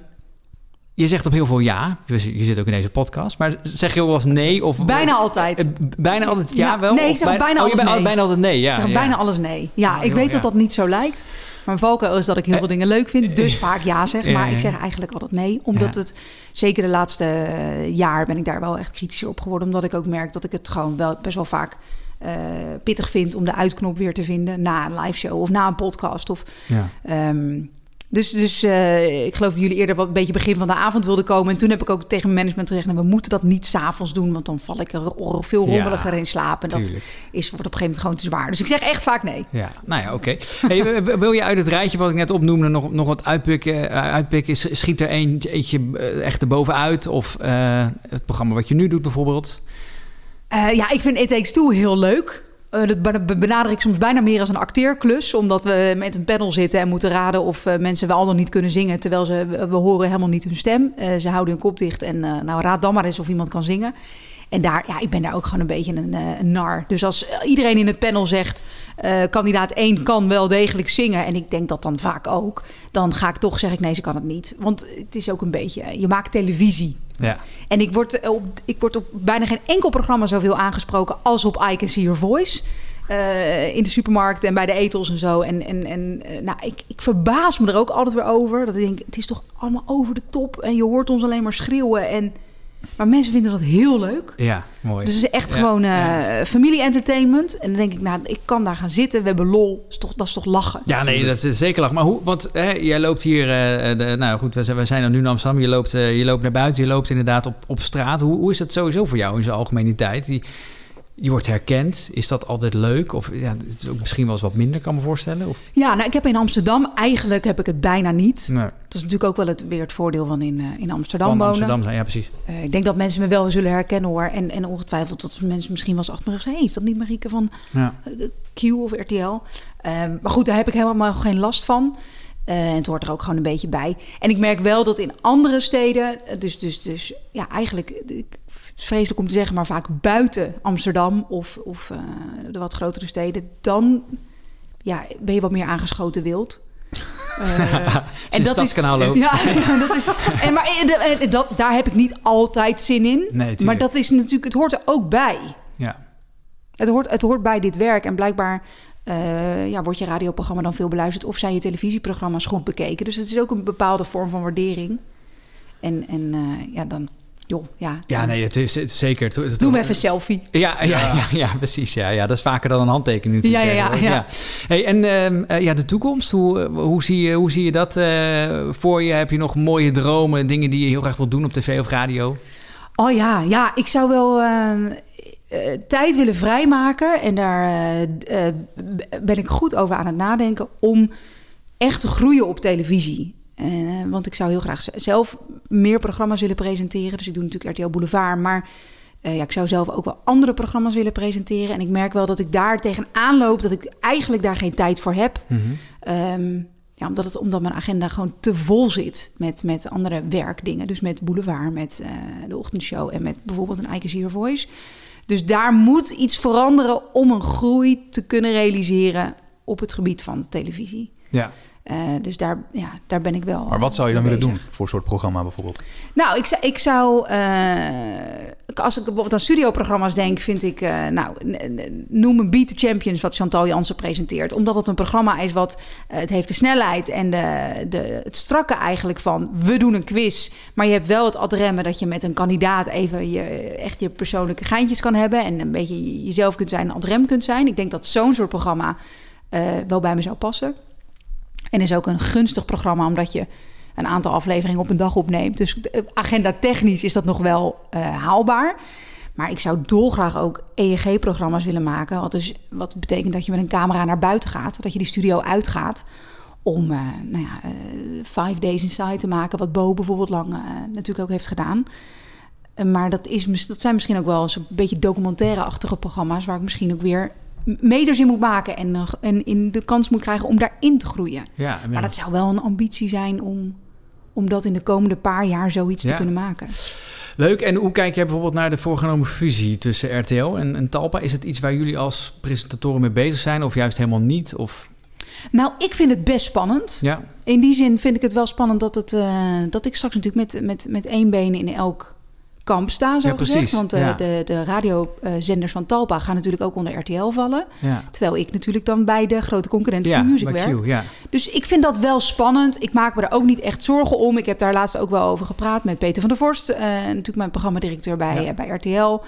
je zegt op heel veel ja. Je zit ook in deze podcast. Maar zeg je ook wel eens nee? Of, Bijna altijd. Eh, bijna altijd ja, wel? Nee, ik zeg bijna, oh, je alles bent nee. bijna altijd nee, ja. Ik zeg ja. bijna alles nee. Ja, Oh, ik joh, weet ja. dat dat niet zo lijkt. Mijn valkuil is dat ik heel veel dingen leuk vind. Dus vaak ja zeg. Ja, Maar ja. ik zeg eigenlijk altijd nee. Omdat Ja. het, zeker de laatste eh, jaar ben ik daar wel echt kritischer op geworden. Omdat ik ook merk dat ik het gewoon wel best wel vaak eh, pittig vind... om de uitknop weer te vinden na een live show of na een podcast. Of, Ja. Dus dus eh, ik geloof dat jullie eerder wat een beetje begin van de avond wilden komen. En toen heb ik ook tegen mijn management gezegd... nou, we moeten dat niet s'avonds doen, want dan val ik er veel Ja, rommeliger in slaap. En dat is, wordt op een gegeven moment gewoon te zwaar. Dus ik zeg echt vaak nee. Ja, nou ja, oké. Hey, wil je uit het rijtje wat ik net opnoemde nog, nog wat uitpikken? eh, uitpikken? Schiet er een, eentje eh, echt erbovenuit? Of het programma wat je nu doet bijvoorbeeld? Ja, ik vind It Takes Two heel leuk. Eh, dat ben- be- benader ik soms bijna meer als een acteerklus. Omdat we met een panel zitten en moeten raden of eh, mensen wel dan niet kunnen zingen. Terwijl ze, we horen helemaal niet hun stem. Eh, ze houden hun kop dicht en nou raad dan maar eens of iemand kan zingen. En daar, ja, ik ben daar ook gewoon een beetje een, een nar. Dus als iedereen in het panel zegt, kandidaat 1 kan wel degelijk zingen. En ik denk dat dan vaak ook. Dan ga ik toch zeggen, nee, ze kan het niet. Want het is ook een beetje, je maakt televisie. Ja. En ik word, op, ik word op bijna geen enkel programma zoveel aangesproken als op I Can See Your Voice. Eh, in de supermarkt en bij de etels en zo. En, en, en eh, nou, ik, ik verbaas me er ook altijd weer over. Dat ik denk, het is toch allemaal over de top. En je hoort ons alleen maar schreeuwen. En, maar mensen vinden dat heel leuk. Ja, mooi. Dus het is echt Ja, gewoon eh, ja. familie-entertainment. En dan denk ik, nou, ik kan daar gaan zitten. We hebben lol. Dat is toch, dat is toch lachen? Ja, nee, dat is zeker lach. Maar hoe, want hè, jij loopt hier, eh, de, nou goed, we zijn, we zijn er nu in Amsterdam. Je loopt, eh, je loopt naar buiten, je loopt inderdaad op, op straat. Hoe, hoe is dat sowieso voor jou in zijn algemeniteit? Die, je wordt herkend. Is dat altijd leuk? Of ja, het is ook misschien wel eens wat minder, kan me voorstellen? Of, Ja, nou, ik heb in Amsterdam eigenlijk heb ik het bijna niet. nee. Dat is natuurlijk ook wel het, weer het voordeel van in, eh, in Amsterdam Van wonen. Amsterdam zijn, ja precies. Eh, ik denk dat mensen me wel zullen herkennen hoor. En, en ongetwijfeld dat mensen misschien wel eens achter me zeggen... hey, is dat niet Marieke van Ja. eh, Q of RTL? Ehm, maar goed, daar heb ik helemaal geen last van. En het hoort er ook gewoon een beetje bij. En ik merk wel dat in andere steden... Dus, dus, dus ja, eigenlijk... ik- is vreselijk om te zeggen... maar vaak buiten Amsterdam of, of eh, de wat grotere steden... dan ja, ben je wat meer aangeschoten wild. Eh, je het stadskanaal loopt. Ja, ja, dat is. En, maar eh, dat, daar heb ik niet altijd zin in. tuurlijk. maar dat is natuurlijk, het hoort er ook bij. Ja. Het hoort, het hoort bij dit werk. En blijkbaar eh, ja, wordt je radioprogramma dan veel beluisterd. Of zijn je televisieprogramma's goed bekeken. Dus het is ook een bepaalde vorm van waardering. En, en ja, dan, joh, ja. Ja, nee, het is, het is zeker. Het, het- Doe me even een selfie. Ja, ja, ja. Ja, precies. Ja, ja, dat is vaker dan een handtekening natuurlijk. Ja, ja, ja. Hey, en ehm, eh, ja, de toekomst, hoe, hoe, zie, je, hoe zie je dat eh, voor je? Heb je nog mooie dromen, dingen die je heel graag wilt doen op tv of radio? Oh ja, ja, ik zou wel eh, eh, tijd willen vrijmaken. En daar ben ik goed over aan het nadenken om echt te groeien op televisie. Eh, want ik zou heel graag zelf meer programma's willen presenteren. Dus ik doe natuurlijk RTL Boulevard. Maar eh, ja, ik zou zelf ook wel andere programma's willen presenteren. En ik merk wel dat ik daar tegenaan loop dat ik eigenlijk daar geen tijd voor heb. Ehm, ja, omdat, het, omdat mijn agenda gewoon te vol zit met, met andere werkdingen. Dus met Boulevard, met eh, de ochtendshow en met bijvoorbeeld een I Can See Your Voice. Dus daar moet iets veranderen om een groei te kunnen realiseren op het gebied van televisie. Ja. Eh, dus daar, ja, daar ben ik wel. Maar wat zou je dan willen bezig. doen voor een soort programma bijvoorbeeld? Nou, ik zou, ik zou eh, als ik bijvoorbeeld aan studioprogramma's denk, vind ik, eh, nou, noem een Beat the Champions, wat Chantal Jansen presenteert. Omdat het een programma is wat, het heeft de snelheid en de, de, het strakke eigenlijk van, we doen een quiz, maar je hebt wel het adremmen dat je met een kandidaat even je, echt je persoonlijke geintjes kan hebben en een beetje jezelf kunt zijn adrem kunt zijn. Ik denk dat zo'n soort programma wel bij me zou passen. En is ook een gunstig programma, omdat je een aantal afleveringen op een dag opneemt. Dus eh, agenda technisch is dat nog wel eh, haalbaar. Maar ik zou dolgraag ook EEG-programma's willen maken. Wat, dus, wat betekent dat je met een camera naar buiten gaat. Dat je die studio uitgaat. Om eh, nou ja, Five Days Inside te maken. Wat Bo bijvoorbeeld lang natuurlijk ook heeft gedaan. Maar dat, is, dat zijn misschien ook wel zo'n beetje documentaire-achtige programma's. Waar ik misschien ook weer meters in moet maken. En, eh, en in de kans moet krijgen om daarin te groeien. Ja, Maar dat zou wel een ambitie zijn om, om dat in de komende paar jaar zoiets te kunnen maken. Leuk. En hoe kijk jij bijvoorbeeld naar de voorgenomen fusie tussen RTL en, en Talpa? Is het iets waar jullie als presentatoren mee bezig zijn of juist helemaal niet? Of... Nou, ik vind het best spannend. Ja. In die zin vind ik het wel spannend dat, het, eh, dat ik straks natuurlijk met, met, met één been in elk kamp sta, zo Ja, gezegd. precies, Want eh, ja. de, de radiozenders van Talpa gaan natuurlijk ook onder RTL vallen. Ja. Terwijl ik natuurlijk dan bij de grote concurrent Ja, Q-Music bij werk. Q. Dus ik vind dat wel spannend. Ik maak me er ook niet echt zorgen om. Ik heb daar laatst ook wel over gepraat met Peter van der Vorst. eh, natuurlijk mijn programmadirecteur bij, eh, bij RTL.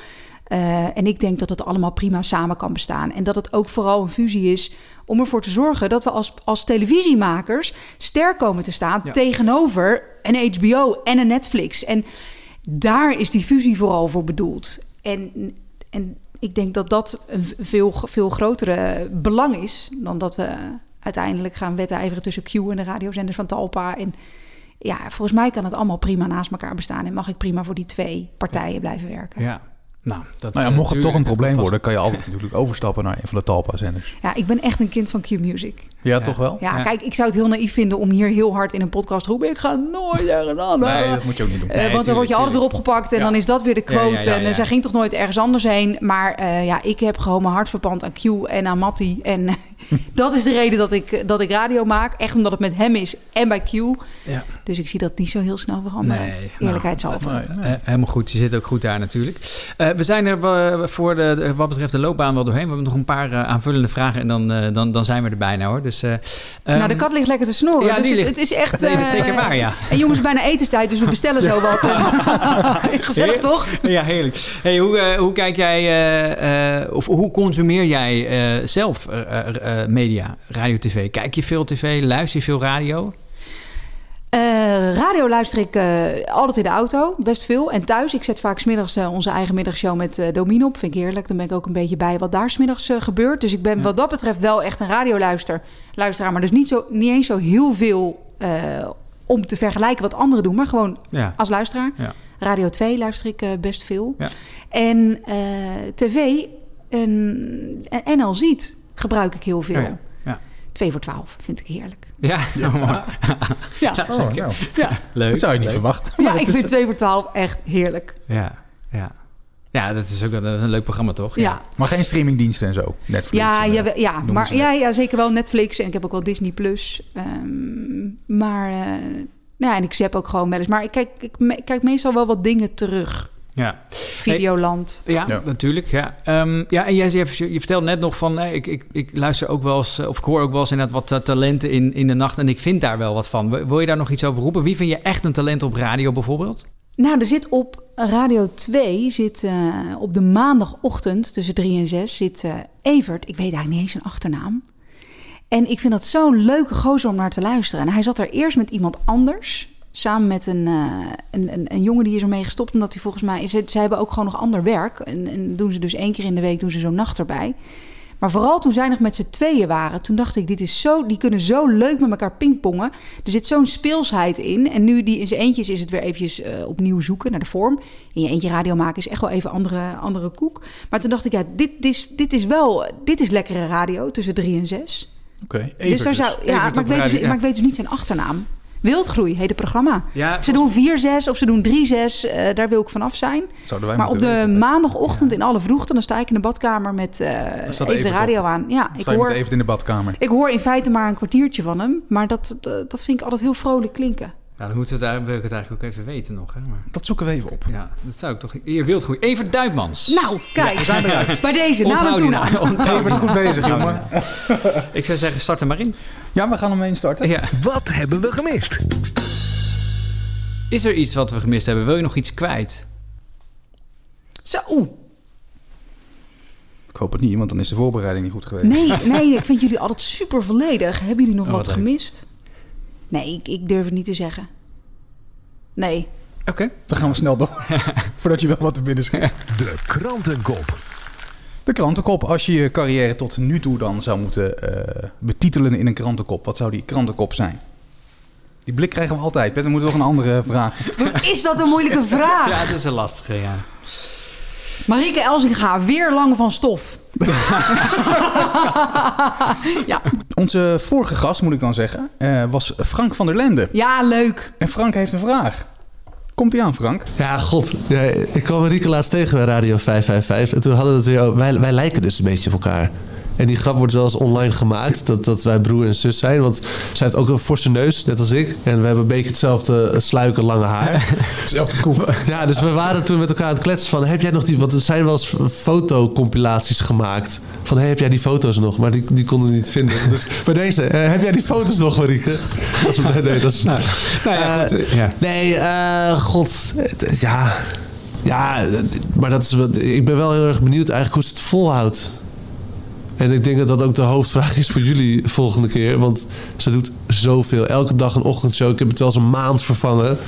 En ik denk dat het allemaal prima samen kan bestaan. En dat het ook vooral een fusie is om ervoor te zorgen dat we als, als televisiemakers sterk komen te staan tegenover een HBO en een Netflix. En daar is die fusie vooral voor bedoeld. En, en ik denk dat dat een veel, veel grotere belang is dan dat we uiteindelijk gaan wedijveren tussen Q en de radiozenders van Talpa. En ja, volgens mij kan het allemaal prima naast elkaar bestaan en mag ik prima voor die twee partijen blijven werken. Ja. Nou, dat, Nou ja, eh, mocht het toch een probleem worden, kan je altijd natuurlijk overstappen naar een van de Talpa-zenders. Ja, ik ben echt een kind van Q-Music. Ja, toch wel? Ja, kijk, ik zou het heel naïef vinden om hier heel hard in een podcast te roepen. Ik ga nooit ergens anders. Nee, dat moet je ook niet doen. Eh, want dan word je altijd weer opgepakt en Ja. dan is dat weer de Ja, ja, quote. ja, En zij ging toch nooit ergens anders heen. Maar eh, ja, ik heb gewoon mijn hart verpand aan Q en aan Matty. En dat is de reden dat ik, dat ik radio maak. Echt omdat het met hem is en bij Q. Ja. Dus ik zie dat niet zo heel snel veranderen. Nee, Eerlijkheidshalve. nou, helemaal goed. Je zit ook goed daar natuurlijk. Eh, we zijn er voor de, wat betreft de loopbaan wel doorheen. We hebben nog een paar eh, aanvullende vragen en dan, eh, dan, dan zijn we er bijna hoor. Dus, eh, nou, de ehm, kat ligt lekker te snoren. Ja, dus die het, ligt- het is echt... Nee, dat is zeker waar, ja. En jongens, bijna etenstijd, dus we bestellen zo wat. Gezellig toch? Ja, heerlijk. Hey, hoe, hoe kijk jij, of hoe consumeer jij zelf media, radio, tv? Kijk je veel tv? Luister je veel radio? Eh, radio luister ik eh, altijd in de auto, best veel. En thuis, ik zet vaak smiddags eh, onze eigen middagshow met Domino op. Vind ik heerlijk. Dan ben ik ook een beetje bij wat daar smiddags gebeurt. Dus ik ben wat dat betreft wel echt een radioluister, luisteraar. Maar dus niet, zo, niet eens zo heel veel om te vergelijken wat anderen doen. Maar gewoon Ja. als luisteraar. Ja. Radio 2 luister ik best veel. Ja. En tv en, en NL Ziet gebruik ik heel veel. Oh ja, ja. 2 voor 12 vind ik heerlijk. Ja, ja. Ja. Oh, nou. ja. Leuk. Dat zou je niet leuk. verwachten. Ja, ik vind 2 voor 12 echt heerlijk. Ja, ja. Ja, dat is ook een, een leuk programma, toch? Ja. Maar geen streamingdiensten en zo. Netflix. Ja, en, ja, eh, ja, noemen maar, ja, ja, zeker wel Netflix en ik heb ook wel Disney Plus. Ehm, maar eh, nou ja, en ik zap ook gewoon wel eens. Maar ik kijk, ik me- ik kijk meestal wel wat dingen terug. Ja. Videoland. Ja, Ja. natuurlijk. Ja, Ehm, ja en jij, je, je vertelde net nog van... eh, ik, ik, ik luister ook wel eens... eh, of ik hoor ook wel eens inderdaad wat eh, talenten in, in de nacht... en ik vind daar wel wat van. Wil je daar nog iets over roepen? Wie vind je echt een talent op radio bijvoorbeeld? Nou, er zit op Radio 2, zit, eh, op de maandagochtend tussen 3 en 6, zit eh, Evert. Ik weet eigenlijk niet eens zijn achternaam. En ik vind dat zo'n leuke gozer om naar te luisteren. En hij zat er eerst met iemand anders. Samen met een, eh, een, een, een jongen die is ermee gestopt. Omdat hij volgens mij... Ze, ze hebben ook gewoon nog ander werk. En, en doen ze dus één keer in de week doen ze zo'n nacht erbij. Maar vooral toen zij nog met z'n tweeën waren, toen dacht ik, dit is zo, die kunnen zo leuk met elkaar pingpongen. Er zit zo'n speelsheid in. En nu die in zijn eentjes is het weer eventjes eh, opnieuw zoeken naar de vorm. In je eentje radio maken is echt wel even andere, andere koek. Maar toen dacht ik, ja, dit, dit, is, dit is wel, dit is lekkere radio tussen drie en zes. Oké, dus daar zou, ja, maar ik, weet dus, maar ik weet dus niet zijn achternaam. Wildgroei heet het programma. Ja, ze doen 4-6 of ze doen 3-6, eh, daar wil ik vanaf zijn. Zouden wij Maar op de weten. maandagochtend in alle vroegte, dan sta ik in de badkamer met eh, even de radio aan. Ja, ik Sta je hoor, met even in de badkamer. ik hoor in feite maar een kwartiertje van hem, maar dat, dat, dat vind ik altijd heel vrolijk klinken. Nou, dan moeten we het, wil ik het eigenlijk ook even weten nog. Hè? Maar, Dat zoeken we even op. ja, dat zou ik toch... Je wilt goed. Evert Duitmans. Nou, kijk, we zijn eruit. bij deze, naam en Onthoud die toenaam. Evert, goed bezig, jongen. Ik zou zeggen, start er maar in. Ja, we gaan hem eens starten. Ja. Wat hebben we gemist? Is er iets wat we gemist hebben? Wil je nog iets kwijt? Zo. Ik hoop het niet, want dan is de voorbereiding niet goed geweest. Nee, nee, ik vind jullie altijd super volledig. Hebben jullie nog Oh, wat gemist? Nee, ik, ik durf het niet te zeggen. Nee. Oké. Dan gaan we snel door. Voordat je wel wat te binnen schiet. De krantenkop. De krantenkop. Als je je carrière tot nu toe dan zou moeten eh, betitelen in een krantenkop. Wat zou die krantenkop zijn? Die blik krijgen we altijd. Pet, we moeten nog een andere vraag. Wat is dat een moeilijke vraag? Ja, dat is een lastige, ja. Marieke Elsinga, weer lang van stof. ja. Onze vorige gast, moet ik dan zeggen, eh, was Frank van der Lende. ja, leuk. En Frank heeft een vraag. Komt hij aan, Frank? Ja, god. Ik kwam laatst tegen bij Radio 555. En toen hadden we het weer. Wij, wij lijken dus een beetje op elkaar. En die grap wordt wel eens online gemaakt. Dat, dat wij broer en zus zijn. Want zij heeft ook een forse neus, net als ik. En we hebben een beetje hetzelfde sluiken, lange haar. Hetzelfde koe. Ja, dus we waren toen met elkaar aan het kletsen van... Heb jij nog die... Want er zijn wel eens fotocompilaties gemaakt. Van, hey, heb jij die foto's nog? Maar die, die konden we niet vinden. Dus bij deze, eh, heb jij die foto's nog, Marieke? Dat is, nee, nee, dat is... Nou, nou ja, goed, Eh, ja. Nee, eh, god. eh, Ja, ja, maar dat is, ik ben wel heel erg benieuwd eigenlijk hoe ze het volhoudt. En ik denk dat dat ook de hoofdvraag is voor jullie volgende keer. Want ze doet zoveel. Elke dag een ochtendshow. Ik heb het wel eens een maand vervangen.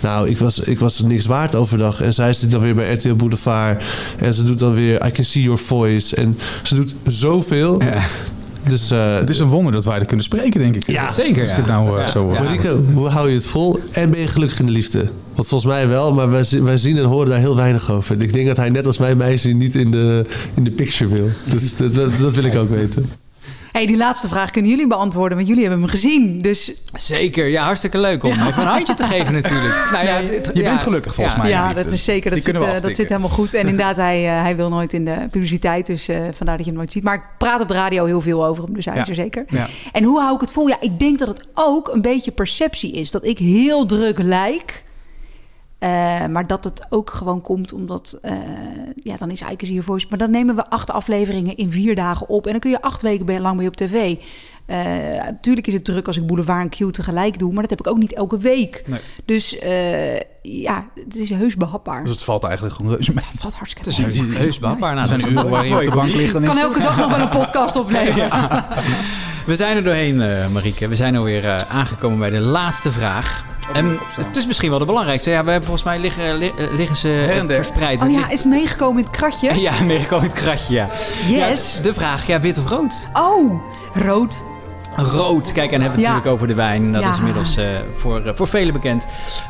Nou, ik was, ik was niks waard overdag. En zij zit dan weer bij RTL Boulevard. En ze doet dan weer I Can See Your Voice. En ze doet zoveel. Dus, het is een wonder dat wij er kunnen spreken, denk ik. Ja, Als ik het nou eh, zo hoor. Marieke, hoe hou je het vol? En ben je gelukkig in de liefde? Want volgens mij wel, maar wij, wij zien en horen daar heel weinig over. En ik denk dat hij net als mijn meisje niet in de, in de picture wil. Dus dat, dat wil ik ook weten. Hey, die laatste vraag kunnen jullie beantwoorden, want jullie hebben hem gezien. Dus Zeker, ja, hartstikke leuk om even een handje te geven natuurlijk. Nou ja, het- Je ja, bent gelukkig volgens ja. mij. ja, dat is zeker. Dat, Die zit, eh, dat zit helemaal goed. En inderdaad, hij, eh, hij wil nooit in de publiciteit. Dus eh, vandaar dat je hem nooit ziet. Maar ik praat op de radio heel veel over hem. Dus hij Ja. is er zeker. Ja. En hoe hou ik het vol? Ja, ik denk dat het ook een beetje perceptie is. Dat ik heel druk lijk. Eh, maar dat het ook gewoon komt omdat... eh, ja, dan is Eikens hier voice. Maar dan nemen we acht afleveringen in vier dagen op. En dan kun je acht weken lang mee op tv. Eh natuurlijk is het druk als ik Boulevard en Q tegelijk doe. Maar dat heb ik ook niet elke week. Nee. Dus eh, ja, het is heus behapbaar. Dus het valt eigenlijk gewoon reuze mee. Het valt hartstikke Het is heus, heus behapbaar. Er zijn uren waar je op de bank ligt. Ik kan elke dag nog wel een podcast opnemen. We zijn er doorheen, eh Marieke. We zijn alweer eh, aangekomen bij de laatste vraag. En het is misschien wel de belangrijkste. Ja, we hebben volgens mij liggen, li- eh, liggen ze verspreid. Oh Het ja, is meegekomen in het kratje? ja, Amerika in het kratje, ja. Yes. Ja, de vraag, ja, wit of rood? Oh, rood. Rood. Kijk, en hebben we het Ja. natuurlijk over de wijn. Dat Ja. is inmiddels eh, voor, eh, voor velen bekend.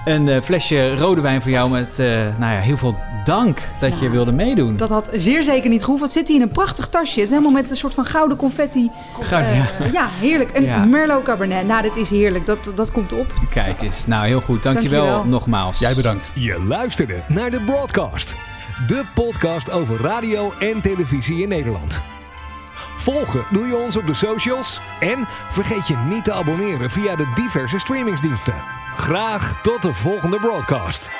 Een eh, flesje rode wijn voor jou met eh, nou ja, heel veel dank dat je wilde meedoen. Dat had zeer zeker niet gehoeven. Het zit hier in een prachtig tasje. Het is helemaal met een soort van gouden confetti. Gouden, ja. ja, heerlijk. Een Ja. Merlot Cabernet. Nou, dit is heerlijk. Dat, dat komt op. Kijk eens. Nou, heel goed. Dankjewel, Dankjewel. nogmaals. Jij bedankt. Je luisterde naar de Broadcast. De podcast over radio en televisie in Nederland. Volgen doe je ons op de socials. En vergeet je niet te abonneren via de diverse streamingsdiensten. Graag tot de volgende Broadcast.